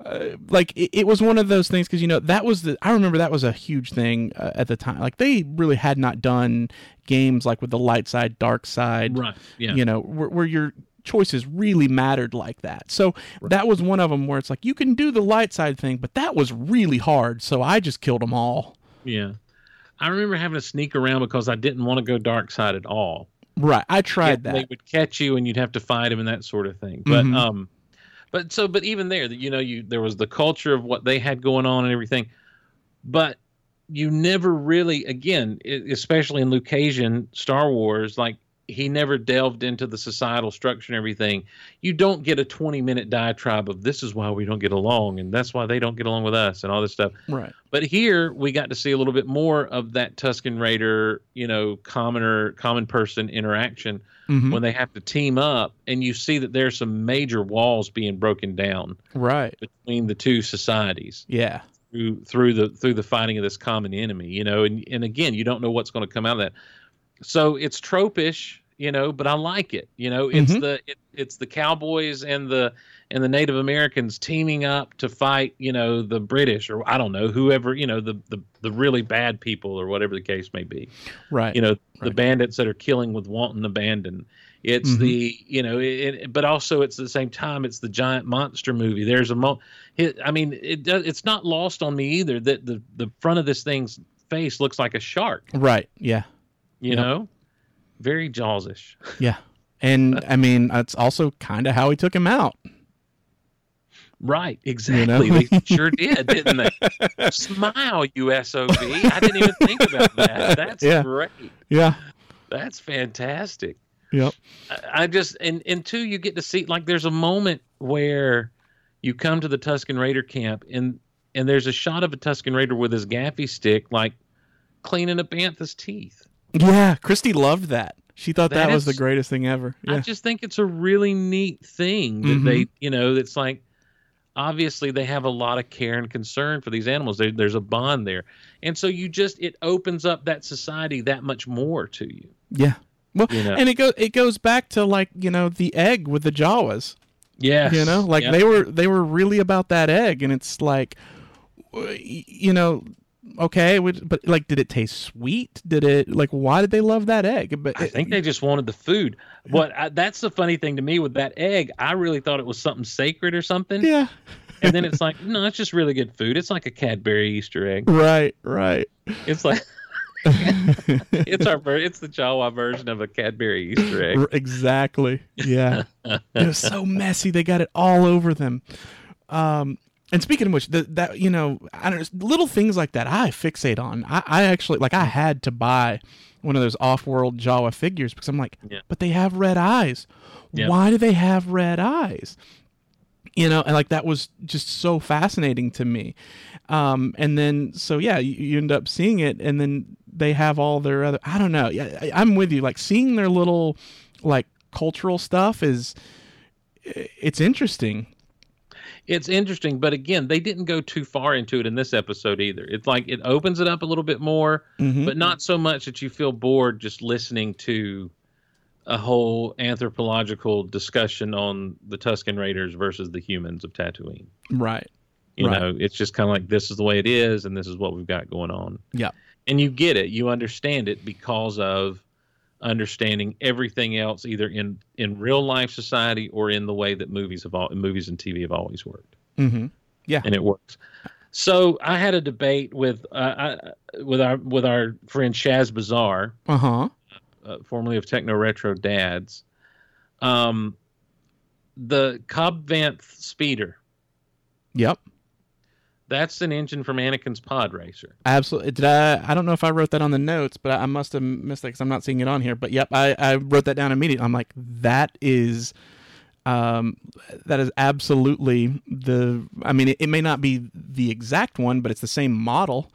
Uh, like it, it was one of those things because you know that was the I remember that was a huge thing uh, at the time. Like they really had not done games like with the light side, dark side, right yeah you know, where, where your choices really mattered like that. So that was one of them where it's like you can do the light side thing, but that was really hard. So I just killed them all. yeah i remember having to sneak around because i didn't want to go dark side at all Right, I tried Yeah, They would catch you, and you'd have to fight them and that sort of thing. But Mhm. um, but so but even there, you know, you there was the culture of what they had going on and everything, but you never really, again, especially in Lucasian Star Wars, like he never delved into the societal structure and everything. You don't get a twenty minute diatribe of this is why we don't get along, and that's why they don't get along with us, and all this stuff. Right. But here we got to see a little bit more of that Tusken Raider, you know, commoner, common person interaction Mhm. when they have to team up, and you see that there's some major walls being broken down Right. between the two societies Yeah. through through the through the fighting of this common enemy. You know, and and again, you don't know what's going to come out of that. So it's tropish, you know, but I like it. You know, it's Mhm. the it, it's the cowboys and the and the Native Americans teaming up to fight, you know, the British or I don't know whoever, you know, the the the really bad people or whatever the case may be Right. you know the bandits that are killing with wanton abandon it's Mhm. the you know it, it- but also it's the same time it's the giant monster movie there's a mo it, i mean it does it's not lost on me either that the the front of this thing's face looks like a shark right. Yeah. You Yep. know very jawsish [LAUGHS] Yeah. And I mean, that's also kind of how he took him out. right exactly know? they sure did didn't they [LAUGHS] smile usob i didn't even think about that [LAUGHS] that's Yeah. great Yeah. That's fantastic. Yep. I, I just and and two, you get to see like there's a moment where you come to the Tusken Raider camp and and there's a shot of a Tusken Raider with his gaffi stick like cleaning a bantha's teeth. Yeah. Christy loved that. She thought that, That was the greatest thing ever. Yeah. I just think it's a really neat thing that Mhm. they you know it's like obviously they have a lot of care and concern for these animals. There, there's a bond there, and so you just it opens up that society that much more to you. Yeah. Well, You know. and it goes it goes back to like you know the egg with the Jawas. Yeah, You know, like they were they were really about that egg, and it's like, you know, okay, but like, did it taste sweet? Did it like why did they love that egg? But I think they just wanted the food. What I, that's the funny thing to me with that egg. I really thought it was something sacred or something, yeah, and then it's like, no, it's just really good food. It's like a Cadbury Easter egg. right, right. It's like, [LAUGHS] it's our ver- it's the Jawa version of a Cadbury Easter egg. Exactly. Yeah. [LAUGHS] it was so messy. They got it all over them. Um, and speaking of which, the, that you know, I don't know, little things like that I fixate on. I, I actually like I had to buy one of those off-world Jawa figures because I'm like, Yeah. but they have red eyes. Yeah. Why do they have red eyes? You know, and like that was just so fascinating to me. Um, and then so yeah, you, you end up seeing it, and then they have all their other. I don't know. Yeah, I, I'm with you. Like seeing their little like cultural stuff is it's interesting. It's interesting, but again, they didn't go too far into it in this episode either. It's like it opens it up a little bit more, Mhm. but not so much that you feel bored just listening to a whole anthropological discussion on the Tusken Raiders versus the humans of Tatooine. Right. You Right. know, it's just kind of like this is the way it is, and this is what we've got going on. Yeah. and you get it, you understand it because of understanding everything else, either in in real life society or in the way that movies have all movies and TV have always worked, Mm-hmm. Yeah, and it works. So I had a debate with uh, I, with our with our friend Shaz Bazaar, Uh huh. uh, formerly of Techno Retro Dads. Um, the Cobb Vanth Speeder. Yep. That's an engine from Anakin's Pod Racer. Absolutely. Did I? I don't know if I wrote that on the notes, but I must have missed that because I'm not seeing it on here. But yep, I, I wrote that down immediately. I'm like, that is, um, that is absolutely the. I mean, it, it may not be the exact one, but it's the same model,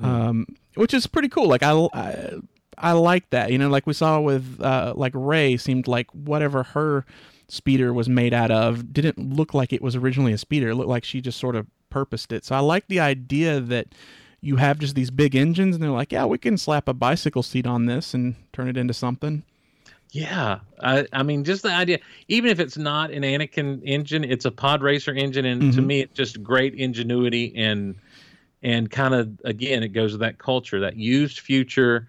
um, which is pretty cool. Like I, I, I like that. You know, like we saw with uh, like Rey seemed like whatever her speeder was made out of didn't look like it was originally a speeder. It looked like she just sort of purposed it. So I like the idea that you have just these big engines and they're like, yeah, we can slap a bicycle seat on this and turn it into something. Yeah, I, I mean, just the idea, even if it's not an Anakin engine, it's a pod racer engine, and to Mhm. me, it's just great ingenuity and and kind of again, it goes to that culture, that used future,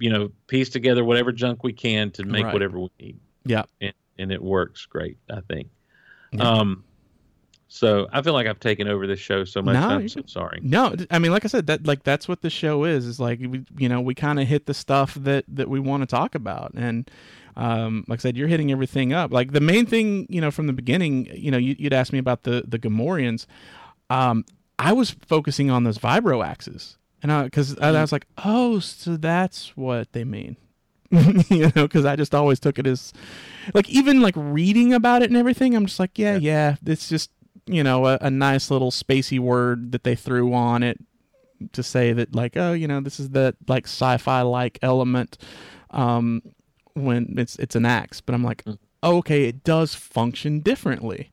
you know, piece together whatever junk we can to make Right. whatever we need, Yeah. and, and it works great, I think. Yeah. Um, so I feel like I've taken over this show so much. No, I'm so sorry. No, I mean, like I said, that like that's what the show is. Is like we, you know, we kind of hit the stuff that that we want to talk about, and um, like I said, you're hitting everything up. Like the main thing, you know, from the beginning, you know, you, you'd asked me about the the Gamorreans. Um, I was focusing on those vibro axes, and I because I, I was like, oh, so that's what they mean. [LAUGHS] you know, because I just always took it as, like, even like reading about it and everything. I'm just like, yeah, yeah, it's just you know a, a nice little spacey word that they threw on it to say that like oh you know this is the like sci-fi like element um when it's it's an axe but i'm like Mm. oh, okay it does function differently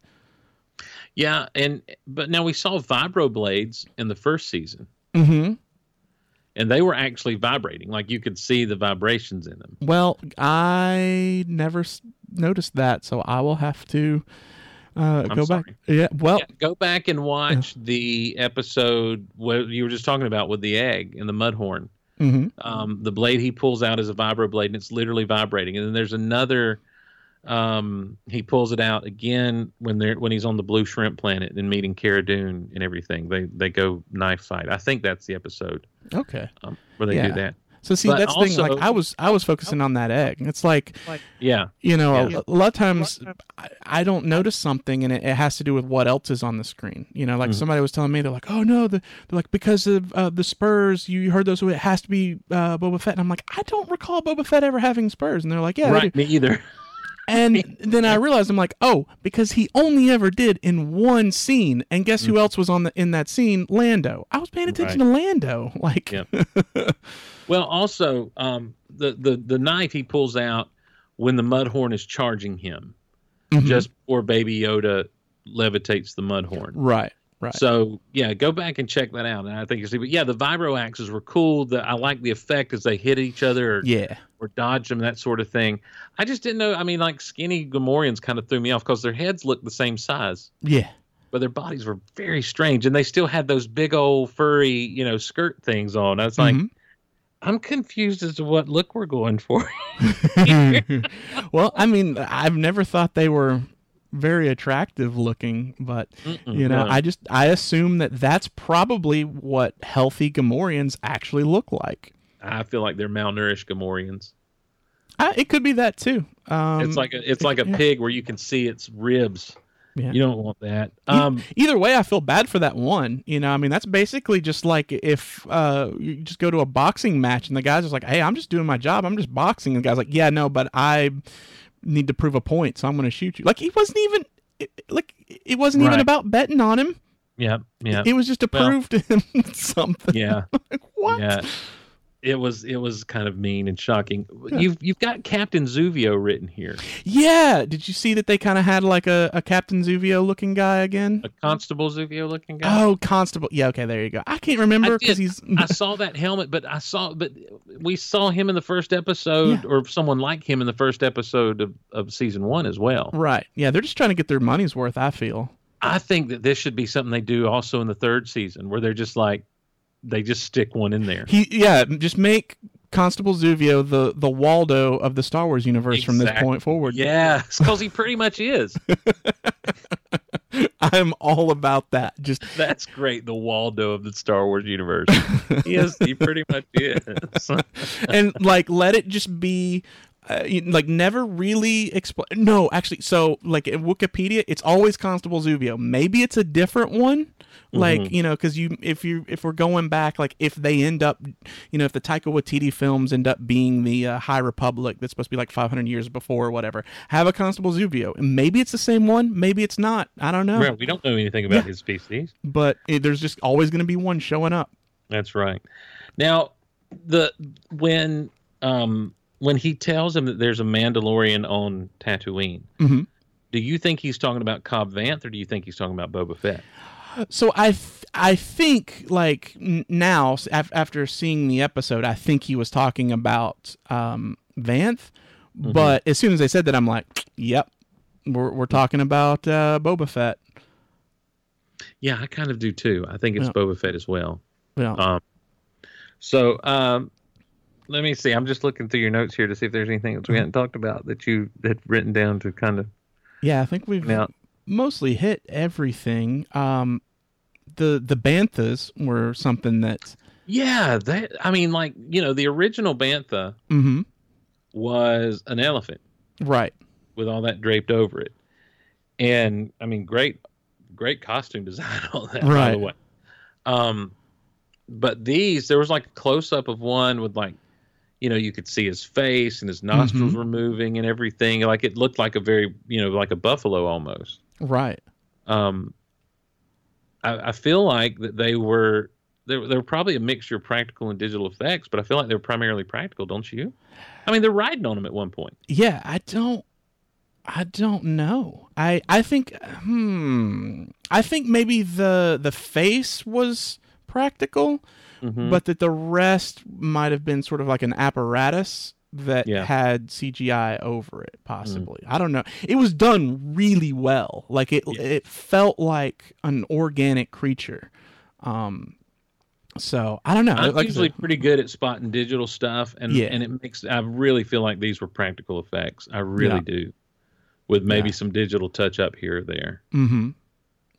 Yeah, and but now we saw vibro blades in the first season, mm-hmm and they were actually vibrating, like you could see the vibrations in them. well i never s- noticed that so i will have to uh I'm go back yeah well yeah, go back and watch the episode what you were just talking about with the egg and the mudhorn. mhm. Um, the blade he pulls out is a vibro blade, and it's literally vibrating. And then there's another. Um, he pulls it out again when they're when he's on the blue shrimp planet and meeting Cara Dune and everything. They they go knife fight. I think that's the episode okay um, where they Yeah. do that. So see But that's the thing like i was i was focusing on that egg. It's like Yeah, you know Yeah. a, a lot of times I, I don't notice something and it, it has to do with what else is on the screen. You know like Mhm. somebody was telling me they're like oh no the, they're like because of uh, the spurs you heard those so it has to be uh, boba fett. And i'm like i don't recall boba fett ever having spurs. And they're like yeah right. Me either. [LAUGHS] and [LAUGHS] then i realized i'm like oh because he only ever did in one scene. And guess who else was on the in that scene? Lando. I was paying attention to lando [LAUGHS] like Yeah. Well, also um, the the the knife he pulls out when the mudhorn is charging him, Mhm. just before Baby Yoda levitates the mudhorn. right right So yeah, go back and check that out, and I think you see. But yeah, the vibro axes were cool. The, I like the effect as they hit each other or, yeah or dodge them, that sort of thing. I just didn't know. I mean, like skinny Gamorreans kind of threw me off because their heads looked the same size, yeah but their bodies were very strange, and they still had those big old furry, you know, skirt things on. I was like, Mhm. I'm confused as to what look we're going for. [LAUGHS] [LAUGHS] well, I mean, I've never thought they were very attractive looking, but you know, No. I just I assume that that's probably what healthy Gamorreans actually look like. I feel like they're malnourished Gamorreans. I, it could be that too. Um, it's like a, it's like a yeah. pig where you can see its ribs. Yeah. You don't want that. Um, either way, I feel bad for that one. You know, I mean, that's basically just like if uh, you just go to a boxing match and the guy's just like, "Hey, I'm just doing my job. I'm just boxing." And the guy's like, "Yeah, no, but I need to prove a point, so I'm going to shoot you." Like he wasn't even it, like it wasn't even about betting on him. yeah, yeah, It was just to Well- prove to him [LAUGHS] something. yeah, [LAUGHS] Like, what? yeah. It was it was kind of mean and shocking. You've you've got Captain Zuvio written here, Yeah. Did you see that they kind of had like a, a Captain Zuvio looking guy again? a Constable Zuvio looking guy. Oh, Constable. Yeah. Okay. There you go. I can't remember because he's. [LAUGHS] I saw that helmet, but I saw, but we saw him in the first episode, or someone like him in the first episode of, of season one as well. Right. Yeah. They're just trying to get their money's worth. I feel. I think that this should be something they do also in the third season, where they're just like, they just stick one in there. He. Yeah. Just make Constable Zuvio the the Waldo of the Star Wars universe from this point forward. Yes, because he pretty much is. [LAUGHS] I'm all about that. Just That's great. The Waldo of the Star Wars universe. [LAUGHS] he is. He pretty much is. and like let it just be uh, like never really explain no actually so like in wikipedia it's always constable zuvio maybe it's a different one like Mhm. you know because you if you if we're going back like if they end up you know if the taika waititi films end up being the uh, high republic that's supposed to be like 500 years before or whatever have a constable zuvio and maybe it's the same one maybe it's not i don't know Right, we don't know anything about his species. but it, there's just always going to be one showing up That's right. Now, the when um when he tells him that there's a Mandalorian on Tatooine, Mhm. do you think he's talking about Cobb Vanth, or do you think he's talking about Boba Fett? So I I think like n- now af- after seeing the episode, I think he was talking about um, Vanth. But as soon as they said that, I'm like, yep, we're we're talking about uh, Boba Fett. Yeah, I kind of do too. I think it's Yeah. Boba Fett as well. Yeah. Um, so um, let me see. I'm just looking through your notes here to see if there's anything else we hadn't talked about that you had written down to kind of. yeah, I think we've Now- mostly hit everything. Um, the the banthas were something that. Yeah, that. I mean, like you know, the original Bantha hmm was an elephant. Right. with all that draped over it. And I mean, great, great costume design [LAUGHS] on that, by Right. the way. Um, but these, there was like a close up of one with like, you know, you could see his face and his nostrils Mm-hmm. were moving and everything. Like it looked like a very, you know, like a buffalo almost. Right. Um, I, I feel like that they were, they, were- they were probably a mixture of practical and digital effects, but I feel like they were primarily practical, don't you? I mean, they're riding on them at one point. Yeah, I don't I don't know. I I think hmm I think maybe the the face was practical, Mhm. but that the rest might have been sort of like an apparatus that Yeah. had CGI over it possibly. I don't know. It was done really well. Like it Yeah. it felt like an organic creature. Um so I don't know. I'm Like usually pretty good at spotting digital stuff, and Yeah. and it makes I really feel like these were practical effects. I really Yeah. do, with maybe some digital touch up here or there. mhm.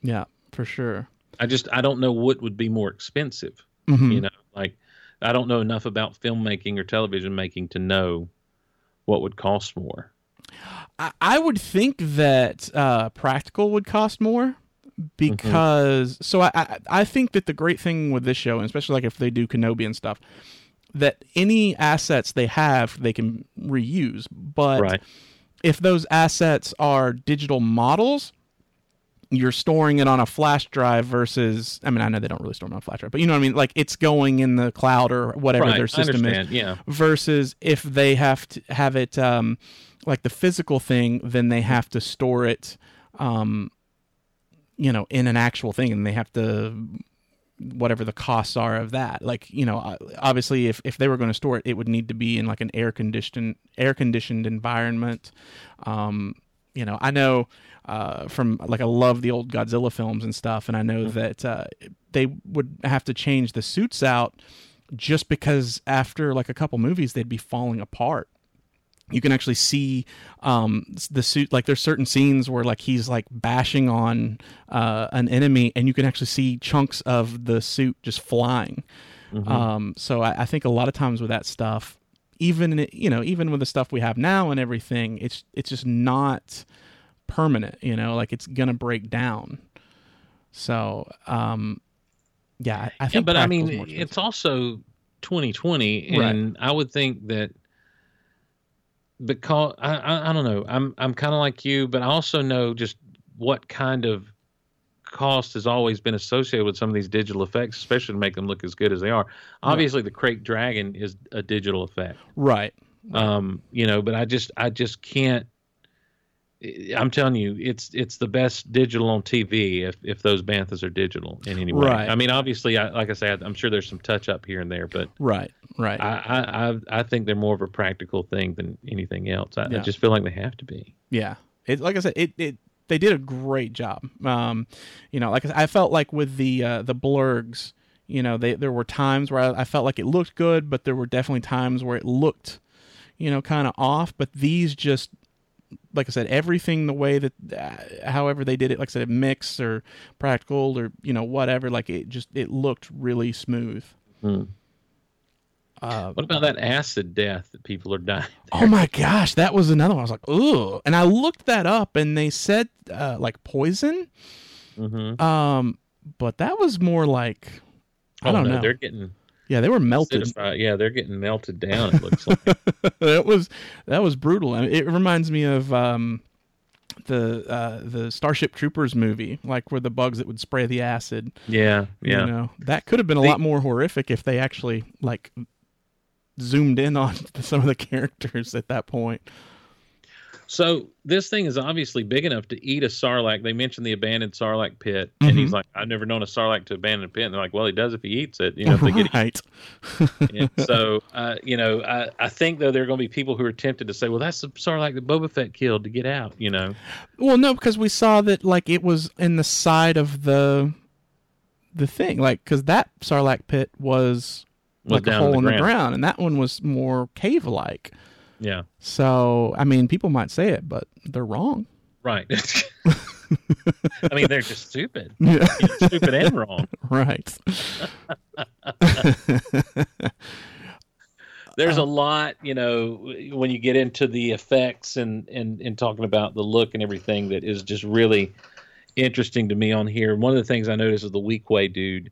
Yeah, for sure. I just I don't know what would be more expensive. Mhm. You know, like I don't know enough about filmmaking or television making to know what would cost more. I, I would think that uh, practical would cost more because so I, I I think that the great thing with this show, and especially like if they do Kenobi and stuff, that any assets they have they can reuse. But right. if those assets are digital models, you're storing it on a flash drive versus I mean I know they don't really store them on a flash drive, but you know what I mean. Like it's going in the cloud or whatever Right. their system is. Yeah. versus if they have to have it um, like the physical thing, then they have to store it, um, you know, in an actual thing, and they have to whatever the costs are of that. Like you know, obviously, if if they were going to store it, it would need to be in like an air conditioned air conditioned environment. Um, you know, I know uh, from like I love the old Godzilla films and stuff, and I know that uh, they would have to change the suits out just because after like a couple movies they'd be falling apart. You can actually see um, the suit like there's certain scenes where like he's like bashing on uh, an enemy and you can actually see chunks of the suit just flying. Mhm. Um, so I, I think a lot of times with that stuff, even you know, even with the stuff we have now and everything, it's it's just not permanent. You know, like it's gonna break down. So, um, yeah, I, I yeah, think. but I mean, it's also 2020, Right. and I would think that because I, I, I don't know, I'm I'm kind of like you, but I also know just what kind of cost has always been associated with some of these digital effects, especially to make them look as good as they are. Obviously, the Krayt Dragon is a digital effect, right. um, you know, but I just I just can't. I'm telling you, it's it's the best digital on TV if if those banthas are digital in any way. Right. I mean, obviously, I, like I said, I'm sure there's some touch up here and there, but Right. Right. I I I, I think they're more of a practical thing than anything else. I, Yeah. I just feel like they have to be. Yeah, it like I said, it, it they did a great job. Um, you know, like I, felt like with the uh, the blurgs, you know, they there were times where I, I felt like it looked good, but there were definitely times where it looked, you know, kind of off. But these just, like I said, everything the way that, uh, however they did it, like I said, mix or practical or you know whatever, like it just it looked really smooth. Hmm. Uh, What about that acid death that people are dying? Oh my gosh, that was another one. I was like, ooh, and I looked that up, and they said uh, like poison, Mm-hmm. um, but that was more like I Oh don't no, know. they're getting Yeah, they were melted. acidified. Yeah, they're getting melted down. It looks like. [LAUGHS] that was that was brutal. I mean, it reminds me of um, the uh, the Starship Troopers movie, like where the bugs that would spray the acid. Yeah, yeah. You know, that could have been a lot more horrific if they actually like zoomed in on [LAUGHS] some of the characters at that point. So this thing is obviously big enough to eat a sarlacc. They mentioned the abandoned sarlacc pit, and he's Mhm. like, "I've never known a sarlacc to abandon a pit." And they're like, "Well, he does if he eats it." You know, if they get. [LAUGHS] So, [LAUGHS] uh, you know, I, I think though there are going to be people who are tempted to say, "Well, that's the sarlacc that Boba Fett killed to get out." You know, Well, no, because we saw that like it was in the side of the the thing, like because that Sarlacc pit Was like a hole the in the ground. ground, and that one was more cave like. yeah, So I mean, people might say it, but they're wrong. right. [LAUGHS] I mean, they're just stupid, [LAUGHS] Yeah, stupid and wrong. [LAUGHS] right. There's Uh, a lot, you know, when you get into the effects and and and talking about the look and everything that is just really interesting to me on here. One of the things I noticed is the Weequay dude.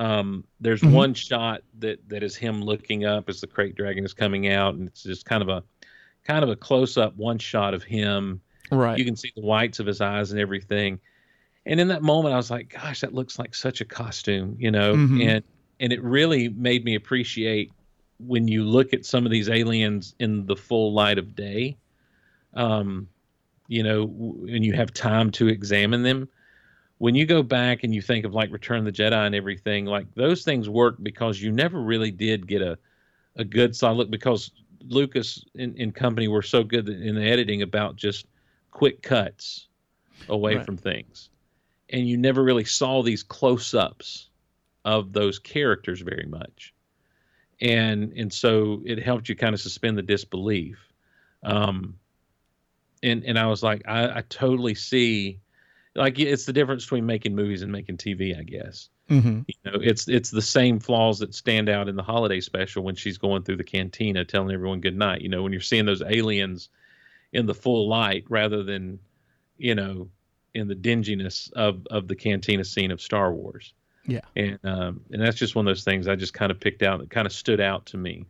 Um, there's Mhm. one shot that that is him looking up as the krayt dragon is coming out, and it's just kind of a kind of a close up one shot of him. Right. You can see the whites of his eyes and everything. And in that moment, I was like, "Gosh, that looks like such a costume," you know. Mhm. And and it really made me appreciate when you look at some of these aliens in the full light of day. Um, you know, and you have time to examine them. When you go back and you think of like Return of the Jedi and everything, like those things work because you never really did get a a good solid look because Lucas and, and company were so good in the editing about just quick cuts away Right. from things. And you never really saw these close ups of those characters very much. And and so it helped you kind of suspend the disbelief. Um and and I was like, I, I totally see like it's the difference between making movies and making TV, I guess. Hmm you know it's it's the same flaws that stand out in the holiday special when she's going through the cantina telling everyone good night. You know when you're seeing those aliens in the full light rather than you know in the dinginess of of the cantina scene of star wars. Yeah. and um and that's just one of those things i just kind of picked out that kind of stood out to me.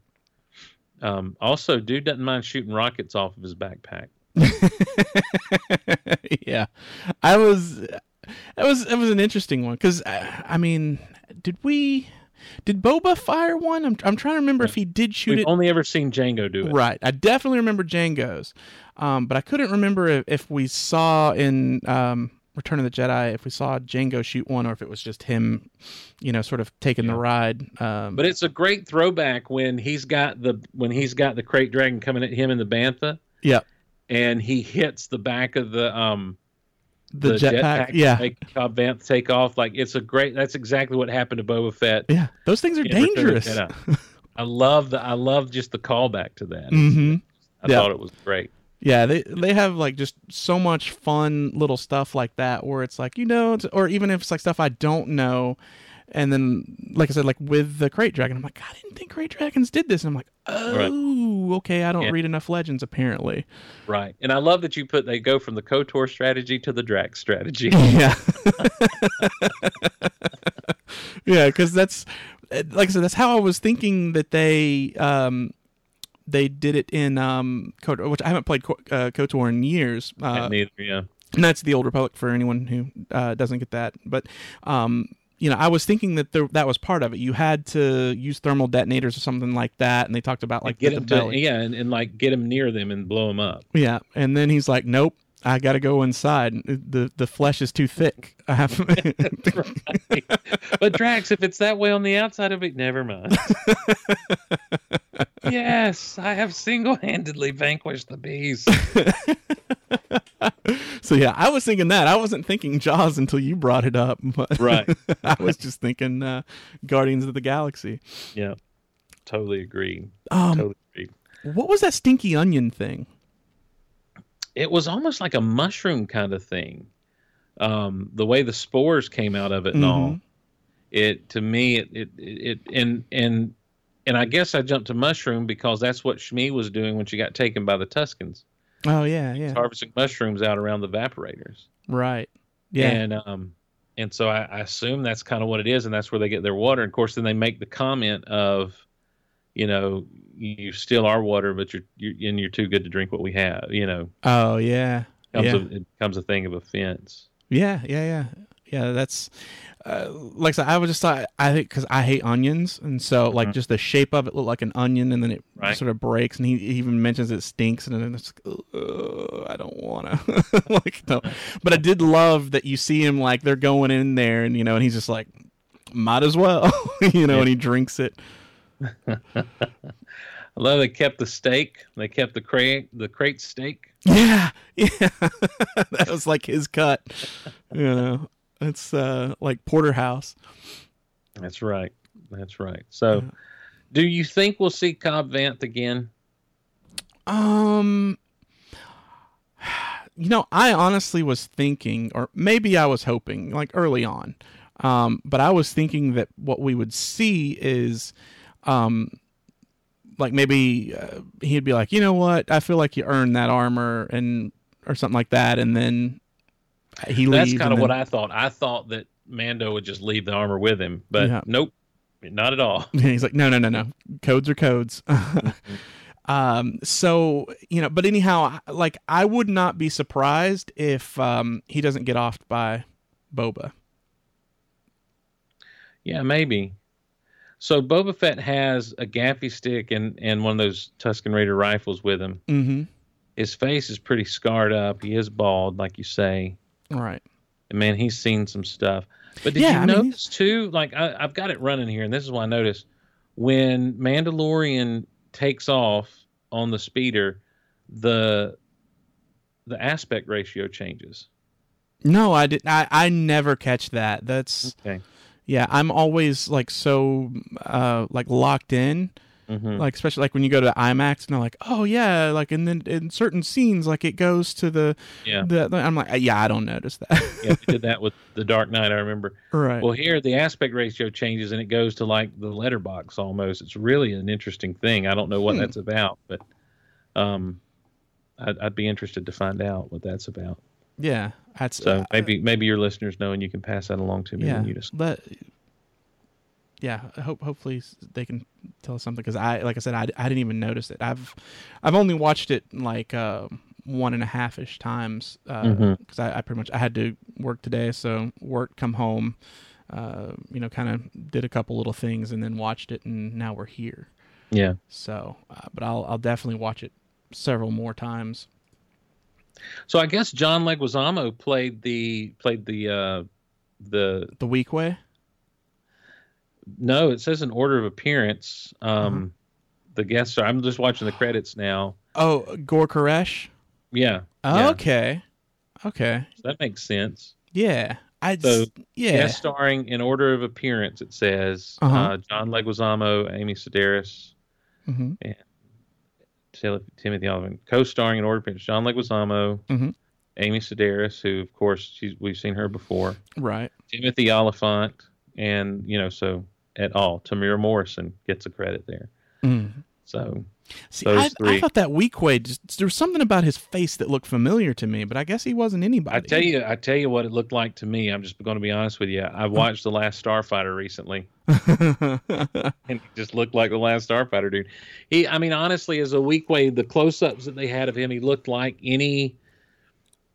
Um also dude doesn't mind shooting rockets off of his backpack [LAUGHS] yeah, I was. That was that was an interesting one because I, I mean, did we? Did Boba fire one? I'm I'm trying to remember if he did shoot we've it. only ever seen jango do it Right. I definitely remember Jango's, um, but I couldn't remember if, if we saw in um, Return of the Jedi if we saw Jango shoot one or if it was just him, you know, sort of taking the ride. Um, But it's a great throwback when he's got the when he's got the krayt dragon coming at him in the bantha. Yep. And he hits the back of the um the, jetpack, yeah, to make Cobb Vanth take off. Like it's a great. That's exactly what happened to Boba Fett. yeah. Those things are in Return of the dangerous. I love the. I love just the callback to that. hmm I yeah. thought it was great. Yeah, they they have like just so much fun little stuff like that where it's like you know, it's, or even if it's like stuff I don't know, And then, like I said, like with the Krayt Dragon, I'm like, I didn't think Krayt Dragons did this. And I'm like, oh, okay, I don't Yeah. read enough Legends apparently. Right. And I love that you put they go from the KOTOR strategy to the Drax strategy. [LAUGHS] yeah [LAUGHS] yeah because that's like i said that's how i was thinking that they um they did it in um KOTOR, which i haven't played uh, kotor in years uh, Neither, yeah. and that's the old republic for anyone who uh, doesn't get that but um you know, I was thinking that there, that was part of it. You had to use thermal detonators or something like that, and they talked about like get the him to, yeah, and, and like get him near them and blow him up. Yeah, and then he's like, "Nope, I got to go inside. the The flesh is too thick. I have." [LAUGHS] [LAUGHS] Right. but Drax, if it's that way on the outside of it, never mind. [LAUGHS] yes, I have single-handedly vanquished the beast. [LAUGHS] so yeah, I was thinking that. I wasn't thinking Jaws until you brought it up. [LAUGHS] Right. [LAUGHS] I was just thinking uh, Guardians of the Galaxy. Yeah, totally agree. Um, Totally agree. what was that stinky onion thing? It was almost like a mushroom kind of thing. Um, the way the spores came out of it and all. Mhm. It to me, it it, it and and and I guess I jumped to mushroom because that's what Shmi was doing when she got taken by the Tuskens. Oh yeah, yeah, harvesting mushrooms out around the evaporators. right. Yeah, And um and so I, I assume that's kind of what it is, and that's where they get their water. And of course, then they make the comment of, you know, you steal our water, but you're, you're and you're too good to drink what we have. You know, oh yeah, comes yeah. a, it becomes a thing of offense. Yeah, yeah, yeah, yeah. That's uh, like I said, I was just thought I think because I hate onions, and so like Mhm. just the shape of it looked like an onion, and then it Right. sort of breaks, and he, he even mentions it stinks, and then it's like, "Ugh, I don't want to [LAUGHS] like no. But I did love that you see him like they're going in there, and you know, and he's just like, might as well, [LAUGHS] you know, Yeah. and he drinks it. [LAUGHS] I love they kept the steak. They kept the krayt the krayt steak. Yeah, yeah, that was like his cut. You know, it's uh like porterhouse. That's right. That's right. So, Yeah. do you think we'll see Cobb Vanth again? Um, you know, I honestly was thinking, or maybe I was hoping, like early on, um, but I was thinking that what we would see is, um, like maybe uh, he'd be like, you know what, I feel like you earned that armor, and or something like that, and then he That's kind of what I thought. I thought that Mando would just leave the armor with him, but Yeah. nope, not at all. And [LAUGHS] he's like, no, no, no, no. Codes are codes. [LAUGHS] um, so you know, but anyhow, like I would not be surprised if um he doesn't get offed by Boba. Yeah, maybe. So Boba Fett has a gaffi stick and and one of those Tusken Raider rifles with him. Mm-hmm. His face is pretty scarred up. He is bald, like you say. Right. And man, he's seen some stuff. But did Yeah, you I mean, notice too? Like I, I've got it running here, and this is what I noticed when Mandalorian takes off on the speeder, the the aspect ratio changes. No, I did. I I never catch that. That's Okay. yeah. I'm always like so uh like locked in. Hmm Like especially like when you go to IMAX and they're like, oh yeah, like and then in certain scenes like it goes to the Yeah. the. I'm like yeah, I don't notice that. yeah, we did that with the Dark Knight. I remember. right. Well, here the aspect ratio changes and it goes to like the letterbox almost. It's really an interesting thing. I don't know what Hmm. that's about, but um, I'd, I'd be interested to find out what that's about. yeah. That's So uh, maybe maybe your listeners know and you can pass that along to me. yeah And you just but yeah hope hopefully they can tell us something because i like i said I, I didn't even notice it i've i've only watched it like uh, one and a half ish times because Mhm. I, I pretty much i had to work today so work come home uh, you know kind of did a couple little things and then watched it and now we're here yeah. so uh, but i'll i'll definitely watch it several more times So I guess John Leguizamo played the played the uh, the the Weequay no. It says in order of appearance. Um, The guests are. I'm just watching the credits now. oh Gor Koresh Yeah. yeah. okay okay So that makes sense. yeah i So, yeah Guest starring in order of appearance, it says Uh-huh. uh, John Leguizamo, Amy Sedaris, hmm Tim- Timothy Olyphant. Co-starring in order of appearance, John Leguizamo, Mhm. Amy Sedaris, who of course she's, we've seen her before. right Timothy Olyphant and you know, so at all, Temuera Morrison gets a credit there. Mm. So See, I, I thought that Weequay, just, there was something about his face that looked familiar to me, but I guess he wasn't anybody. I tell you, I tell you what it looked like to me. I'm just going to be honest with you. I watched the Last Starfighter recently, [LAUGHS] and he just looked like the Last Starfighter dude. He, I mean, honestly, as a Weequay, the close-ups that they had of him, he looked like any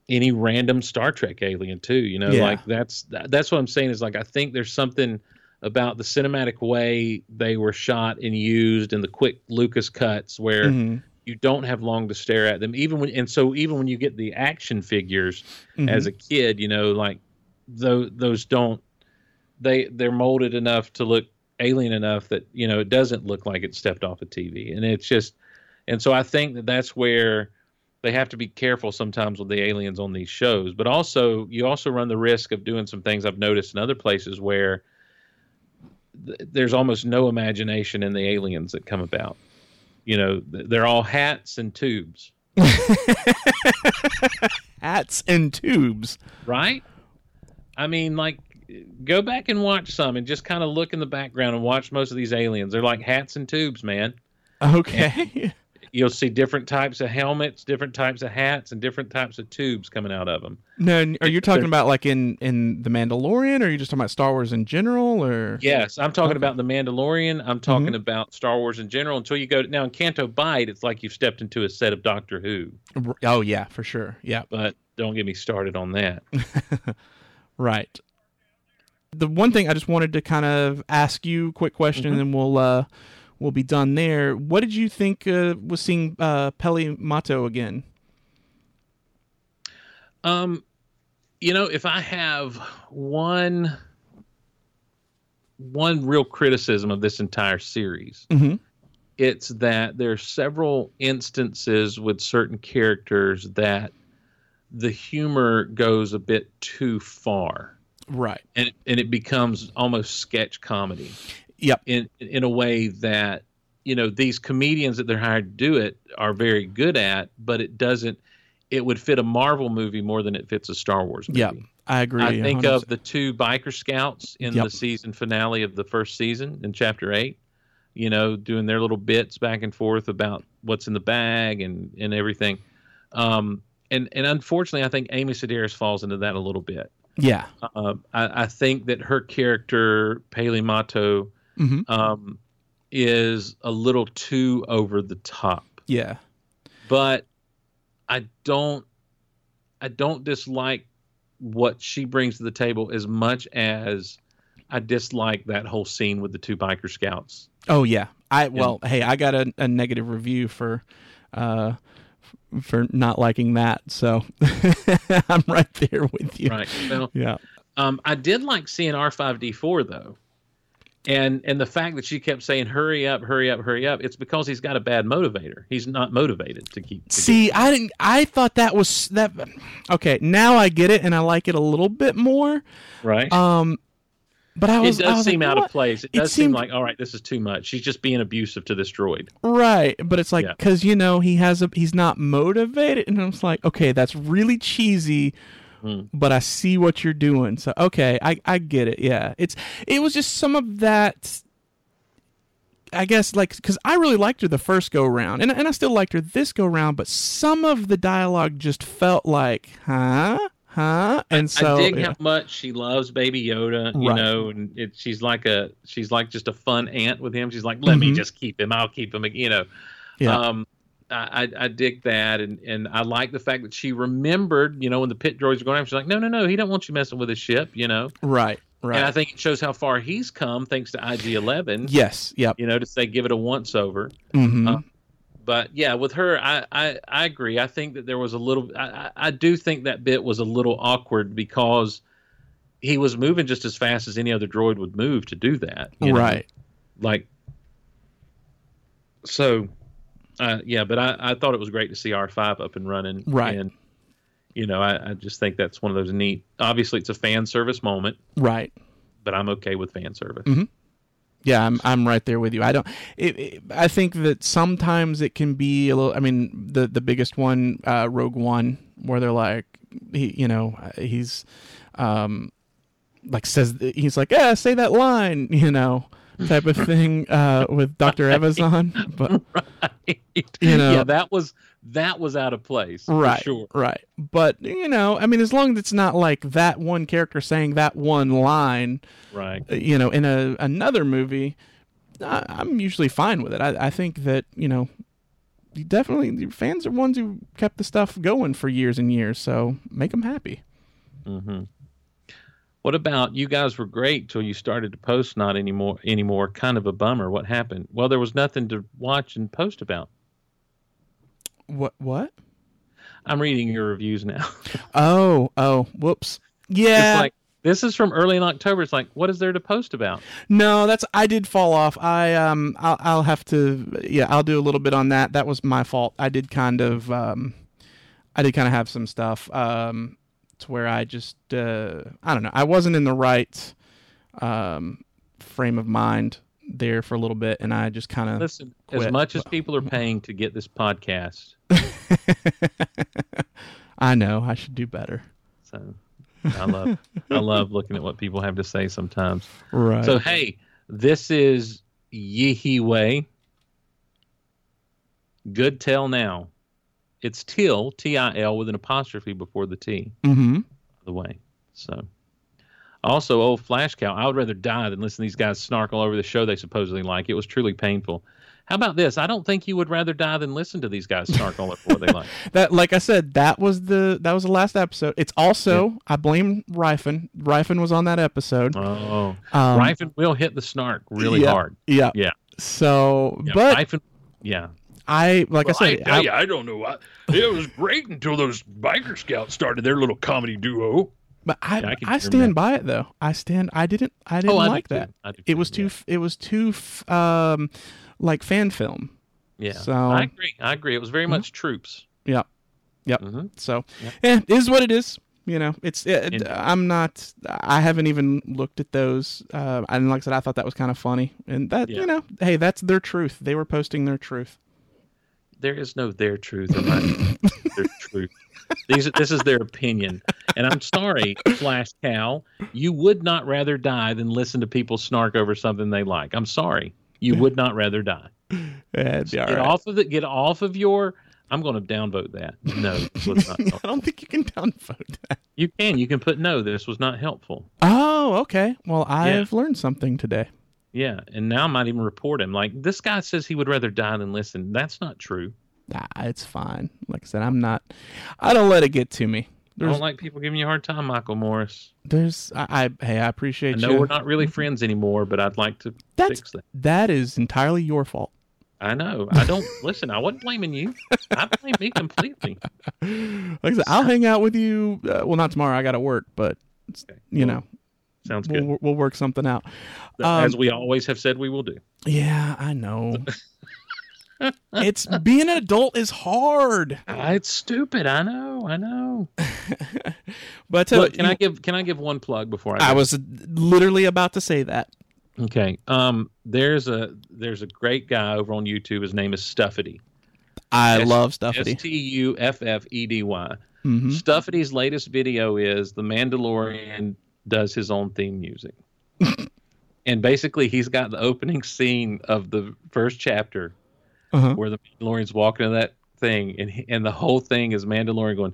any random Star Trek alien too. You know, Yeah. like that's that's what I'm saying is like I think there's something about the cinematic way they were shot and used and the quick Lucas cuts where Mhm. you don't have long to stare at them even when and so even when you get the action figures Mhm. as a kid you know like those those don't they they're molded enough to look alien enough that you know it doesn't look like it stepped off a TV and it's just and so I think that that's where they have to be careful sometimes with the aliens on these shows but also you also run the risk of doing some things I've noticed in other places where th- there's almost no imagination in the aliens that come about you know th- they're all hats and tubes [LAUGHS] hats and tubes. right? I mean, like, go back and watch some and just kind of look in the background and watch most of these aliens. They're like hats and tubes, man. Okay. [LAUGHS] You'll see different types of helmets, different types of hats, and different types of tubes coming out of them. no, are you talking They're- about like in in the Mandalorian, or are you just talking about Star Wars in general, or Yes, I'm talking Okay. about the Mandalorian. I'm talking about Star Wars in general. Until you go now in Canto Bight, it's like you've stepped into a set of Doctor Who. Oh yeah, for sure. Yeah. But don't get me started on that. [LAUGHS] Right. The one thing I just wanted to kind of ask you, quick question, and then we'll uh, we'll be done there. What did you think uh, was seeing uh, Peli Motto again? Um, you know, if I have one one real criticism of this entire series, Mm-hmm. it's that there are several instances with certain characters that the humor goes a bit too far, Right. and and it becomes almost sketch comedy Yep. in in a way that you know these comedians that they're hired to do it are very good at, but it doesn't. It would fit a Marvel movie more than it fits a Star Wars movie. Yep. I agree. I think 100%. of the two biker scouts in Yep. the season finale of the first season in chapter eight. You know, doing their little bits back and forth about what's in the bag and and everything. Um, and and unfortunately, I think Amy Sedaris falls into that a little bit. Yeah. Uh, I, I think that her character Peli Motto hmm um, is a little too over the top Yeah. but I don't I don't dislike what she brings to the table as much as I dislike that whole scene with the two biker scouts. Oh yeah. I well, hey, I got a, a negative review for uh for not liking that. So [LAUGHS] I'm right there with you. Right. Well, Yeah. um, I did like seeing R5D4 though. And and the fact that she kept saying hurry up, hurry up, hurry up, it's because he's got a bad motivator. He's not motivated to keep to See, I didn't I thought that was that Okay, now I get it and I like it a little bit more. right. Um but I it was I does was seem like, out what? of place. It It does seem like all right, this is too much. She's just being abusive to this droid. Right, but it's like Yeah. because you know he has a he's not motivated, and I was like, okay, that's really cheesy, Hmm. but I see what you're doing. So okay, I I get it. Yeah, it's it was just some of that. I guess like because I really liked her the first go round, and and I still liked her this go round, but some of the dialogue just felt like, huh, huh, and so I dig yeah. how much she loves Baby Yoda, you Right. know, and it, she's like a she's like just a fun aunt with him. She's like, let me Mhm. just keep him. I'll keep him. You know, yeah, um, I, I dig that, and and I like the fact that she remembered. You know, when the pit droids were going after, she's like, no, no, no, he don't want you messing with his ship. You know, right, right, and I think it shows how far he's come thanks to IG Eleven. yes, yep, You know, to say give it a once over. hmm Uh, but yeah, with her, I, I, I agree. I think that there was a little. I, I I do think that bit was a little awkward because he was moving just as fast as any other droid would move to do that. you know? right. Like. So, uh, yeah, but I, I thought it was great to see R five up and running. Right. And you know, I, I just think that's one of those neat. Obviously, it's a fan service moment, Right. but I'm okay with fan service. Mhm. Yeah, I'm I'm right there with you. I don't. It, it, I think that sometimes it can be a little. I mean, the the biggest one, uh, Rogue One, where they're like, he, you know, he's, um, like says he's like, yeah, say that line, [LAUGHS] you know, type of thing uh, with Doctor Evazan, but right. you know- yeah, that was that was out of place. for right, sure. right. But you know, I mean, as long as it's not like that one character saying that one line, Right. uh, you know, in a another movie, I, I'm usually fine with it. I, I think that you know, you definitely fans are ones who kept the stuff going for years and years. So make them happy. hmm What about you guys were great till you started to post not anymore anymore. Kind of a bummer. What happened? Well, there was nothing to watch and post about. What? What? I'm reading your reviews now. [LAUGHS] Oh, oh, whoops. Yeah. Like this is from early in October. It's like what is there to post about? No, that's I did fall off. I um I'll, I'll have to yeah I'll do a little bit on that. That was my fault. I did kind of um I did kind of have some stuff um to where I just uh I don't know I wasn't in the right um frame of mind there for a little bit and I just kind of Listen, as much as people are paying to get this podcast, [LAUGHS] I know I should do better. so I love I love looking at what people have to say sometimes. Right. So hey, this is Yihi Way. Good tell now. It's till T I L with an apostrophe before the T. mm-hmm. by the way. So, also, old Flash Cow, I would rather die than listen to these guys snark all over the show they supposedly like. It was truly painful. How about this? I don't think you would rather die than listen to these guys snark all over what they like. [LAUGHS] That, like I said, that was the that was the last episode. It's also I blame Ryfin. Ryfin was on that episode. Oh, Um, Ryfin will hit the snark really yeah. hard. Yeah. Yeah. So, Yeah, but Ryfin, yeah. I like I said, I- you, I don't know. I, it was great until those biker scouts started their little comedy duo. but I, Yeah, I I, stand by it though. I stand. I didn't. I didn't Oh, I like too. that. I do It was too. yeah. f It was too. Um, like fan film. Yeah, So- I agree. I agree. It was very Mhm. much troops. Yeah. Yep. Mhm. So, Yeah. yeah, it is what it is. You know, it's. It. I'm not. I haven't even looked at those. Uh, and like I said, I thought that was kind of funny. And that, Yeah. you know, hey, that's their truth. They were posting their truth. There is no their truth in my [LAUGHS] their truth. These this is their opinion, and I'm sorry, Flash Cow. You would not rather die than listen to people snark over something they like. I'm sorry, you would not rather die. Yeah, all get right. off of it. Get off of your. I'm going to downvote that. No, this was not [LAUGHS] I don't think you can downvote that. you can. You can put no. This was not helpful. Oh, okay. Well, I've learned something today. Yeah, and now I might even report him. Like this guy says he would rather die than listen. That's not true. Nah, it's fine. Like I said, I'm not. I don't let it get to me. I don't like people giving you a hard time, Michael Morris. there's. I, I hey, I I appreciate know you. we're not really friends anymore, but I'd like to That's fix that. that is entirely your fault. I know. I don't [LAUGHS] listen. I wasn't blaming you. I blame me completely. [LAUGHS] Like I said, I'll hang out with you. Uh, well, not tomorrow. I got to work, but Okay, you know, Sounds good. we'll we'll work something out. um, As we always have said, we will do. Yeah, I know. [LAUGHS] it's being an adult is hard. Ah, it's stupid. I know. I know. [LAUGHS] But I tell Look, you, can I give can I give one plug before I? I was literally about to say that. okay. Um, there's a there's a great guy over on YouTube. His name is Stuffedy. I S- love S Stuffedy. T U F F E D Y. hmm Stuffedy's latest video is The Mandalorian does his own theme music. and basically, he's got the opening scene of the first chapter uh-huh. where the Mandalorian's walking into that thing, and he, and the whole thing is Mandalorian going.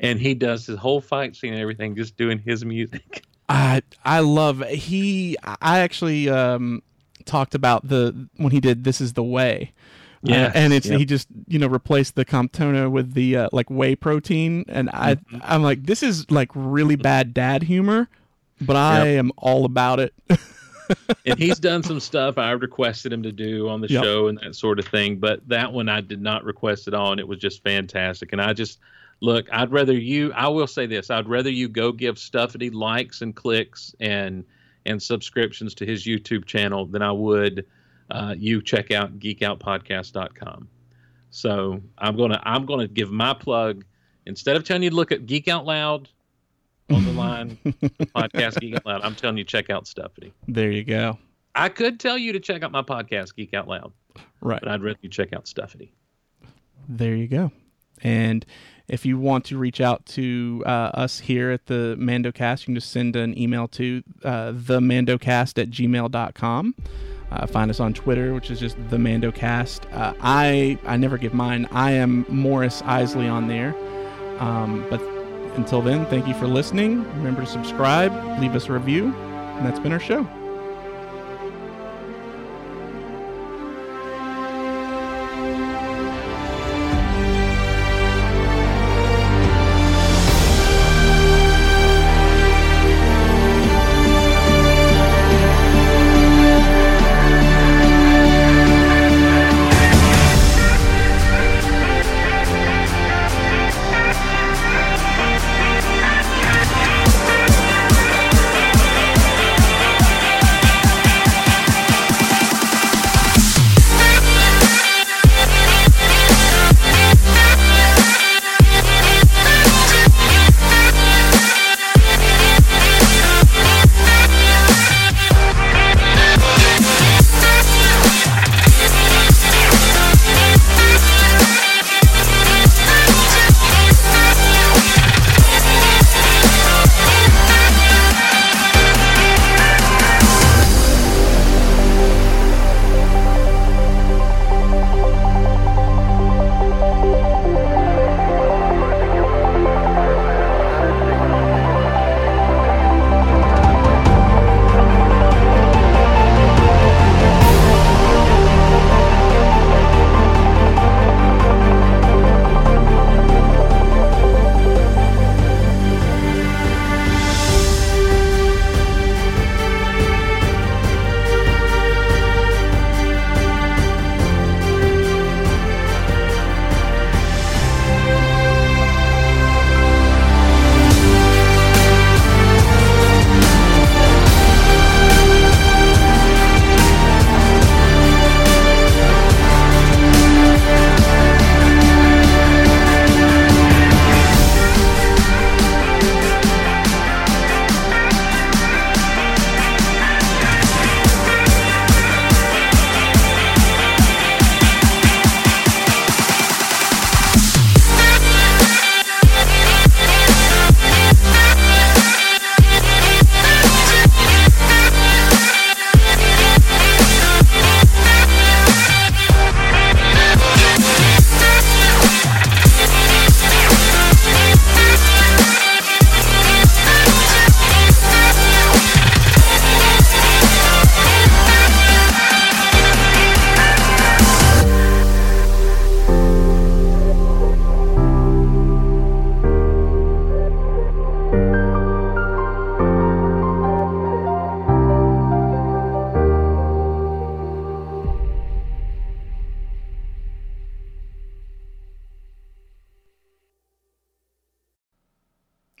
And he does his whole fight scene and everything just doing his music i i love he i actually um talked about the when he did this is the way uh, and it's yep. he just you know replaced the camtono with the uh, like whey protein, and I Mm-hmm. I'm like this is like really bad dad humor, but I am all about it. [LAUGHS] and he's done some stuff I requested him to do on the Yep. show and that sort of thing. But that one I did not request at all, and it was just fantastic. And I just look, I'd rather you. I will say this: I'd rather you go give Stuffedy likes and clicks and and subscriptions to his YouTube channel than I would uh, you check out geekoutpodcast.com. So I'm gonna I'm gonna give my plug instead of telling you to look at Geek Out Loud on the line [LAUGHS] podcast Geek Out Loud. I'm telling you check out Stuffedy. there you go. I could tell you to check out my podcast, Geek Out Loud, Right. but I'd rather you check out Stuffedy. There you go. And if you want to reach out to uh, us here at the MandoCast, you can just send an email to uh, themandocast at gmail.com. Uh, find us on Twitter, which is just the MandoCast. Uh, I I never give mine. I am Morris Isley on there. Um, but until then, thank you for listening. Remember to subscribe, leave us a review, and that's been our show.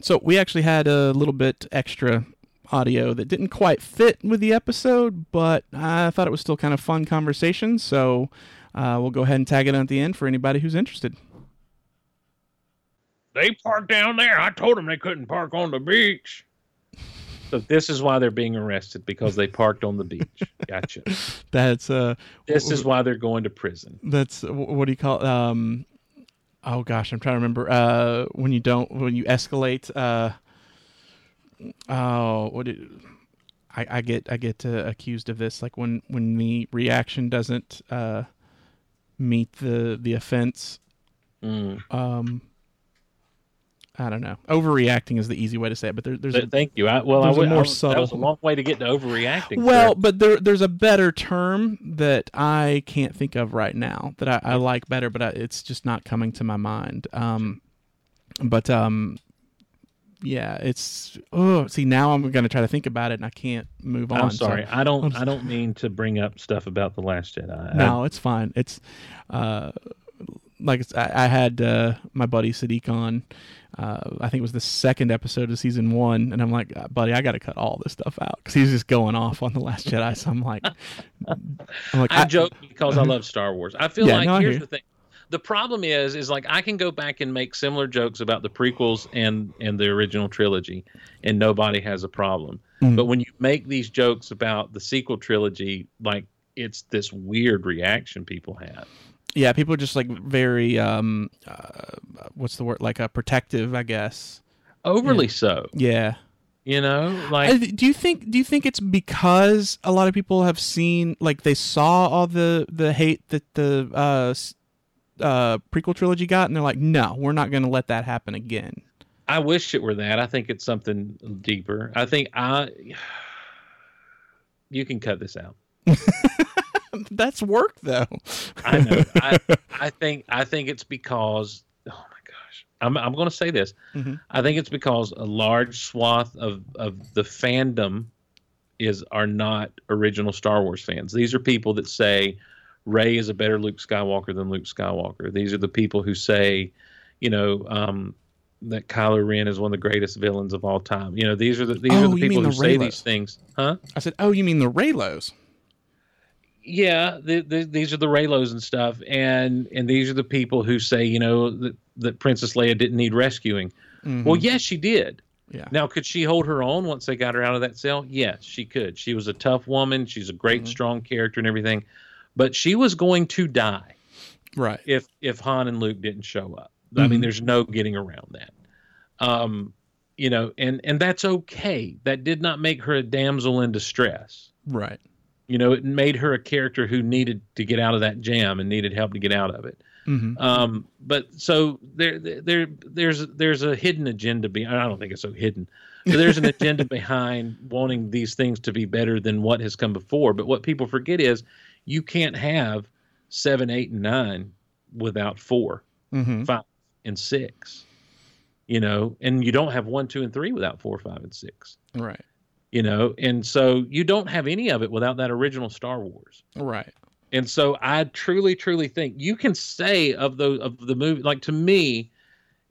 So we actually had a little bit extra audio that didn't quite fit with the episode, but I thought it was still kind of fun conversation. So uh, we'll go ahead and tag it on at the end for anybody who's interested. They parked down there. I told them they couldn't park on the beach. So this is why they're being arrested because they parked on the beach. Gotcha. [LAUGHS] That's uh, This is why they're going to prison. that's what do you call um oh gosh i'm trying to remember uh when you don't when you escalate uh oh what did i i get i get uh, accused of this like when when the reaction doesn't uh meet the the offense Mm. um i don't know overreacting is the easy way to say it but there, there's a, Thank you. I, well, I, a I more was- that was a long way to get to overreacting. well, but there, there's a better term that I can't think of right now that I, I like better, but I, it's just not coming to my mind. Um, but um, yeah, it's oh, see now I'm going to try to think about it and I can't move on. I'm so- sorry. I don't. I'm don't mean to bring up stuff about the Last Jedi. I- no, it's fine. It's uh, like I, I had uh, my buddy Sadiq on. Uh, I think it was the second episode of season one, and I'm like, "Uh, buddy, I got to cut all this stuff out because he's just going off on the Last Jedi. So I'm like, [LAUGHS] I'm like, I, joke because I love Star Wars. I feel Yeah, like no, here's the thing. The problem is, is like I can go back and make similar jokes about the prequels and and the original trilogy, and nobody has a problem. Mhm. But when you make these jokes about the sequel trilogy, like it's this weird reaction people have. Yeah, people are just like very um, uh, what's the word? Like a protective, I guess. Overly so. Yeah. You know, like Uh, do you think? Do you think it's because a lot of people have seen, like, they saw all the the hate that the uh, uh, prequel trilogy got, and they're like, no, we're not going to let that happen again. I wish it were that. I think it's something deeper. I think I. [SIGHS] You can cut this out. [LAUGHS] [LAUGHS] That's work, though. I know. I, [LAUGHS] I think I think it's because oh my gosh. I'm I'm going to say this. Mhm. I think it's because a large swath of of the fandom is are not original Star Wars fans. These are people that say Rey is a better Luke Skywalker than Luke Skywalker. These are the people who say, you know, um, that Kylo Ren is one of the greatest villains of all time. You know, these are the these Oh, are the people who the say these things, huh? I said, oh, you mean the Reylos? Yeah, the, the, these are the Reylos and stuff, and and these are the people who say, you know, that, that Princess Leia didn't need rescuing. Mhm. Well, yes, she did. yeah. Now, could she hold her own once they got her out of that cell? Yes, she could. She was a tough woman. She's a great, Mhm. strong character and everything, but she was going to die Right. if if Han and Luke didn't show up. I mean, Mhm. there's no getting around that. Um, you know, and and that's okay. That did not make her a damsel in distress. Right. You know, it made her a character who needed to get out of that jam and needed help to get out of it. hmm Um, but so there, there, there's there's a hidden agenda. Be I don't think it's so hidden. But there's an agenda [LAUGHS] behind wanting these things to be better than what has come before. But what people forget is you can't have seven, eight, and nine without four, hmm five, and six. You know, and you don't have one, two, and three without four, five, and six. Right. You know, and so you don't have any of it without that original Star Wars. Right. And so I truly, truly think you can say of the of the movie, like to me,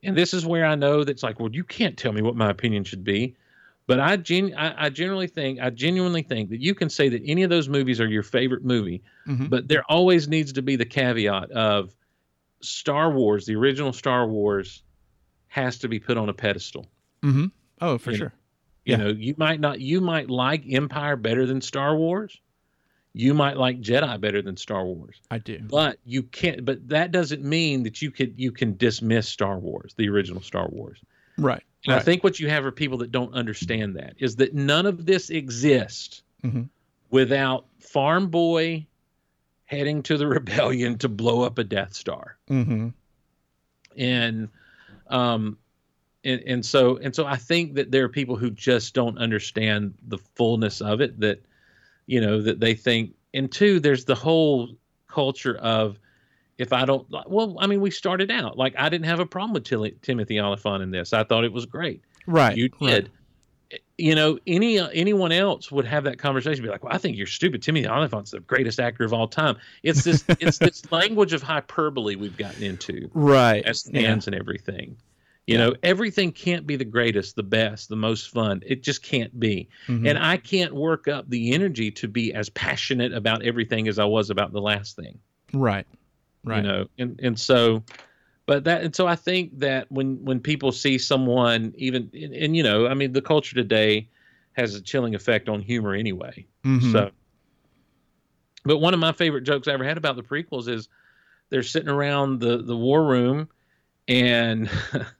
and this is where I know that's like, well, you can't tell me what my opinion should be. But I gen I, I generally think, I genuinely think that you can say that any of those movies are your favorite movie, hmm but there always needs to be the caveat of Star Wars, the original Star Wars, has to be put on a pedestal. Mm-hmm. Oh, for You know, sure. You Yeah. know, you might not you might like Empire better than Star Wars. You might like Jedi better than Star Wars. I do. But you can't but that doesn't mean that you could you can dismiss Star Wars, the original Star Wars. Right. And I think what you have are people that don't understand that is that none of this exists Mhm. without Farm Boy heading to the [LAUGHS] rebellion to blow up a Death Star hmm and um and, and so and so I think that there are people who just don't understand the fullness of it that you know that they think and two there's the whole culture of if I don't well I mean we started out like I didn't have a problem with Timothy Olyphant in this I thought it was great Right. you right. did you know any anyone else would have that conversation be like well I think you're stupid Timothy Olyphant's the greatest actor of all time it's this [LAUGHS] it's this language of hyperbole we've gotten into Right. as Yeah. fans and everything. You Yeah. know, everything can't be the greatest, the best, the most fun. It just can't be. Mhm. And I can't work up the energy to be as passionate about everything as I was about the last thing. Right. Right. You know, and and so but that and so I think that when when people see someone even and, and you know, I mean the culture today has a chilling effect on humor anyway. Mhm. So, but one of my favorite jokes I ever had about the prequels is they're sitting around the the war room, and [LAUGHS]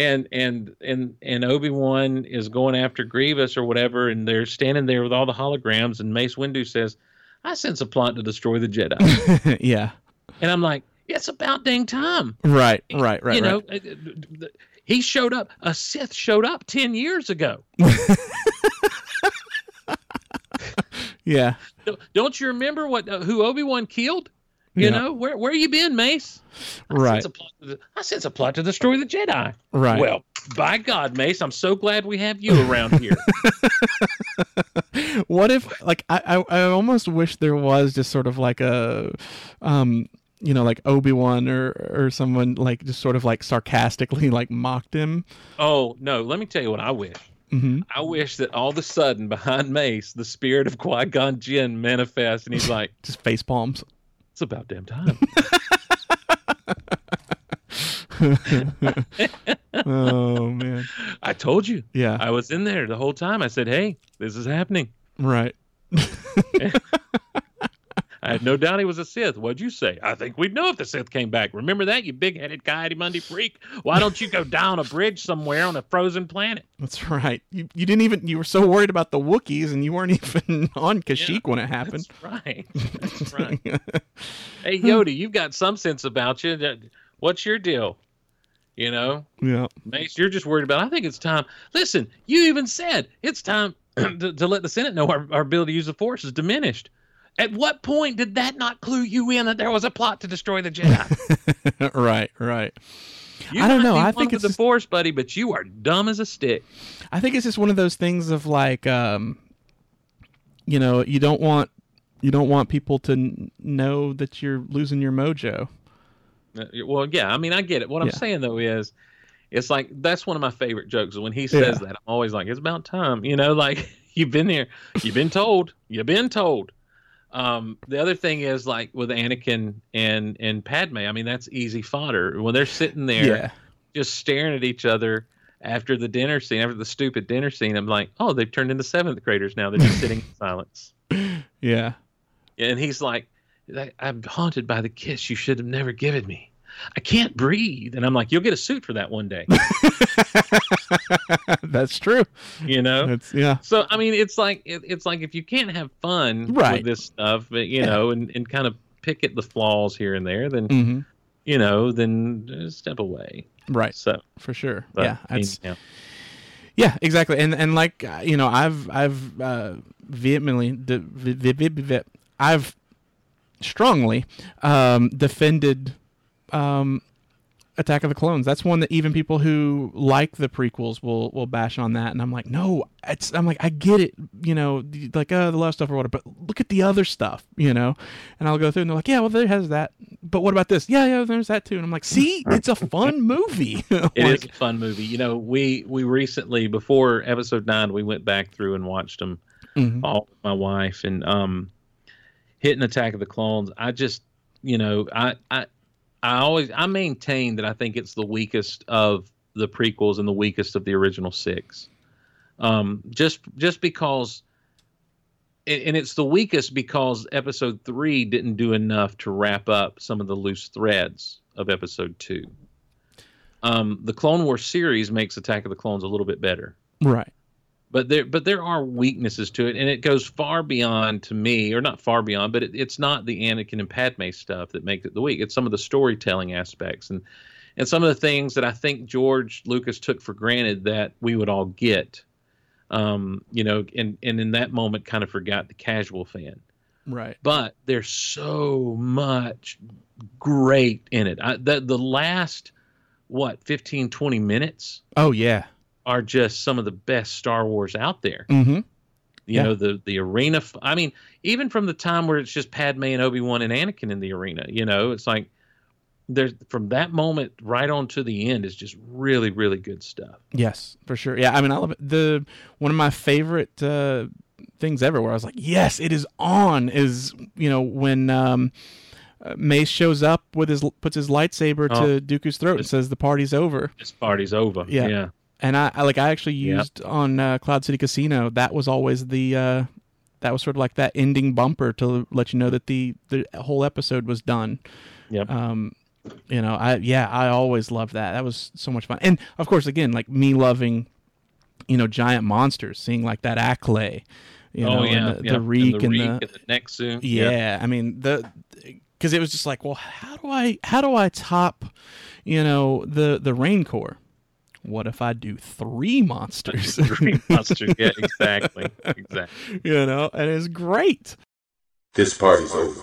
and and and and Obi Wan is going after Grievous or whatever, and they're standing there with all the holograms, and Mace Windu says, "I sense a plot to destroy the Jedi," [LAUGHS] yeah. and I'm like, "It's about dang time." Right. Right. Right. you know, right. uh, he showed up. A Sith showed up ten years ago. [LAUGHS] Yeah. Don't- Don't you remember what uh, who Obi Wan killed? You Yeah. know where where you been, Mace? I Right. Sense a plot to, I sense a plot to destroy the Jedi. Right. Well, by God, Mace, I'm so glad we have you around here. [LAUGHS] what if like I, I I almost wish there was just sort of like a um you know like Obi-Wan or or someone like just sort of like sarcastically [LAUGHS] like mocked him. oh no, let me tell you what I wish. Mhm. I wish that all of a sudden behind Mace, the spirit of Qui Gon Jinn manifests, and he's like, [LAUGHS] Just face palms. "It's about damn time." [LAUGHS] oh man. I told you. Yeah. I was in there the whole time. I said, "Hey, this is happening." Right. [LAUGHS] I had no doubt he was a Sith. What'd you say? I think we'd know if the Sith came back. Remember that, you big headed Ki-Adi-Mundi freak? Why don't you go down a bridge somewhere on a frozen planet? That's right. You, you didn't even you were so worried about the Wookiees and you weren't [LAUGHS] even on Kashyyyk Yeah, when it happened. That's right. That's right. [LAUGHS] hey, Yoda, you've got some sense about you. What's your deal? You know, yeah. Mace, you're just worried about. I think it's time. Listen, you even said it's time [CLEARS THROAT] to, to let the Senate know our, our ability to use the Force is diminished. At what point did that not clue you in that there was a plot to destroy the Jedi? [LAUGHS] right, right. You I don't know. I think it's the just- Force, buddy, but you are dumb as a stick. I think it's just one of those things of like, um, you know, you don't want you don't want people to n- know that you're losing your mojo. Uh, Well, yeah, I mean, I get it. What I'm saying though is, it's like that's one of my favorite jokes. When he says Yeah. that, I'm always like, it's about time. You know, like [LAUGHS] you've been here, you've been told, you've been told. Um, the other thing is like with Anakin and and Padme. I mean, that's easy fodder when they're sitting there Yeah, just staring at each other after the dinner scene, after the stupid dinner scene. I'm like, oh, they've turned into seventh graders now. They're just sitting in [LAUGHS] silence. yeah, And he's like, "I- I'm haunted by the kiss you should have never given me. I can't breathe. And I'm like, you'll get a suit for that one day, [LAUGHS] that's true. you know? That's yeah, So, I mean, it's like, it, it's like if you can't have fun Right. with this stuff, but, you Yeah. know, and, and kind of pick at the flaws here and there, then, hmm you know, then step away. right So, for sure. but, yeah, I mean, yeah. Yeah, exactly, and and like uh, you know, I've I've uh, vehemently, de- vi- I've strongly um, defended um, Attack of the Clones. That's one that even people who like the prequels will will bash on that, and I'm like, no, it's I'm like I get it, you know, like uh, the love stuff or whatever, but look at the other stuff, you know, and I'll go through and they're like, yeah, well, there has that, but what about this? Yeah, yeah, there's that too, and I'm like, see, it's a fun [LAUGHS] movie. [LAUGHS] It is Like, a fun movie. You know, we we recently before episode nine, we went back through and watched them mhm. all with my wife and um hitting Attack of the Clones. I just you know, I I I always I maintain that I think it's the weakest of the prequels and the weakest of the original six. Um just just because and it's the weakest because episode three didn't do enough to wrap up some of the loose threads of episode two. Um, the Clone Wars series makes Attack of the Clones a little bit better right. But there but there are weaknesses to it and it goes far beyond to me or not far beyond but it, it's not the anakin and padme stuff that makes it the weak it's some of the storytelling aspects and and some of the things that i think george lucas took for granted that we would all get um you know and and in that moment kind of forgot the casual fan Right. but there's so much great in it I, the, the last what 15 20 minutes Oh yeah. Are just some of the best Star Wars out there. Mm-hmm. You Yeah. know, the the arena. f- I mean, even from the time where it's just Padme and Obi Wan and Anakin in the arena. You know, it's like there's from that moment right on to the end is just really really good stuff. Yes, for sure. Yeah, I mean, I love it. The one of my favorite uh, things ever, where I was like, "Yes, it is on." Is you know when um, uh, Mace shows up with his puts his lightsaber Oh. to Dooku's throat and says, "The party's over." This party's over. Yeah. yeah. And I, I like I actually Yep. used on uh, Cloud City Casino. That was always the uh, that was sort of like that ending bumper to let you know that the the whole episode was done. Yep. Um, you know, I yeah, I always loved that. That was so much fun. And of course, again, like me loving, you know, giant monsters, seeing like that Acklay, you know, oh yeah. and the, yeah. the Reek and the, and the, and the Nexu. yeah, I mean the because it was just like, well, how do I how do I top, you know, the the Rancor? What if I do three monsters? [LAUGHS] three [LAUGHS] monsters, Yeah, exactly. Exactly. you know, and it's great. This party's over.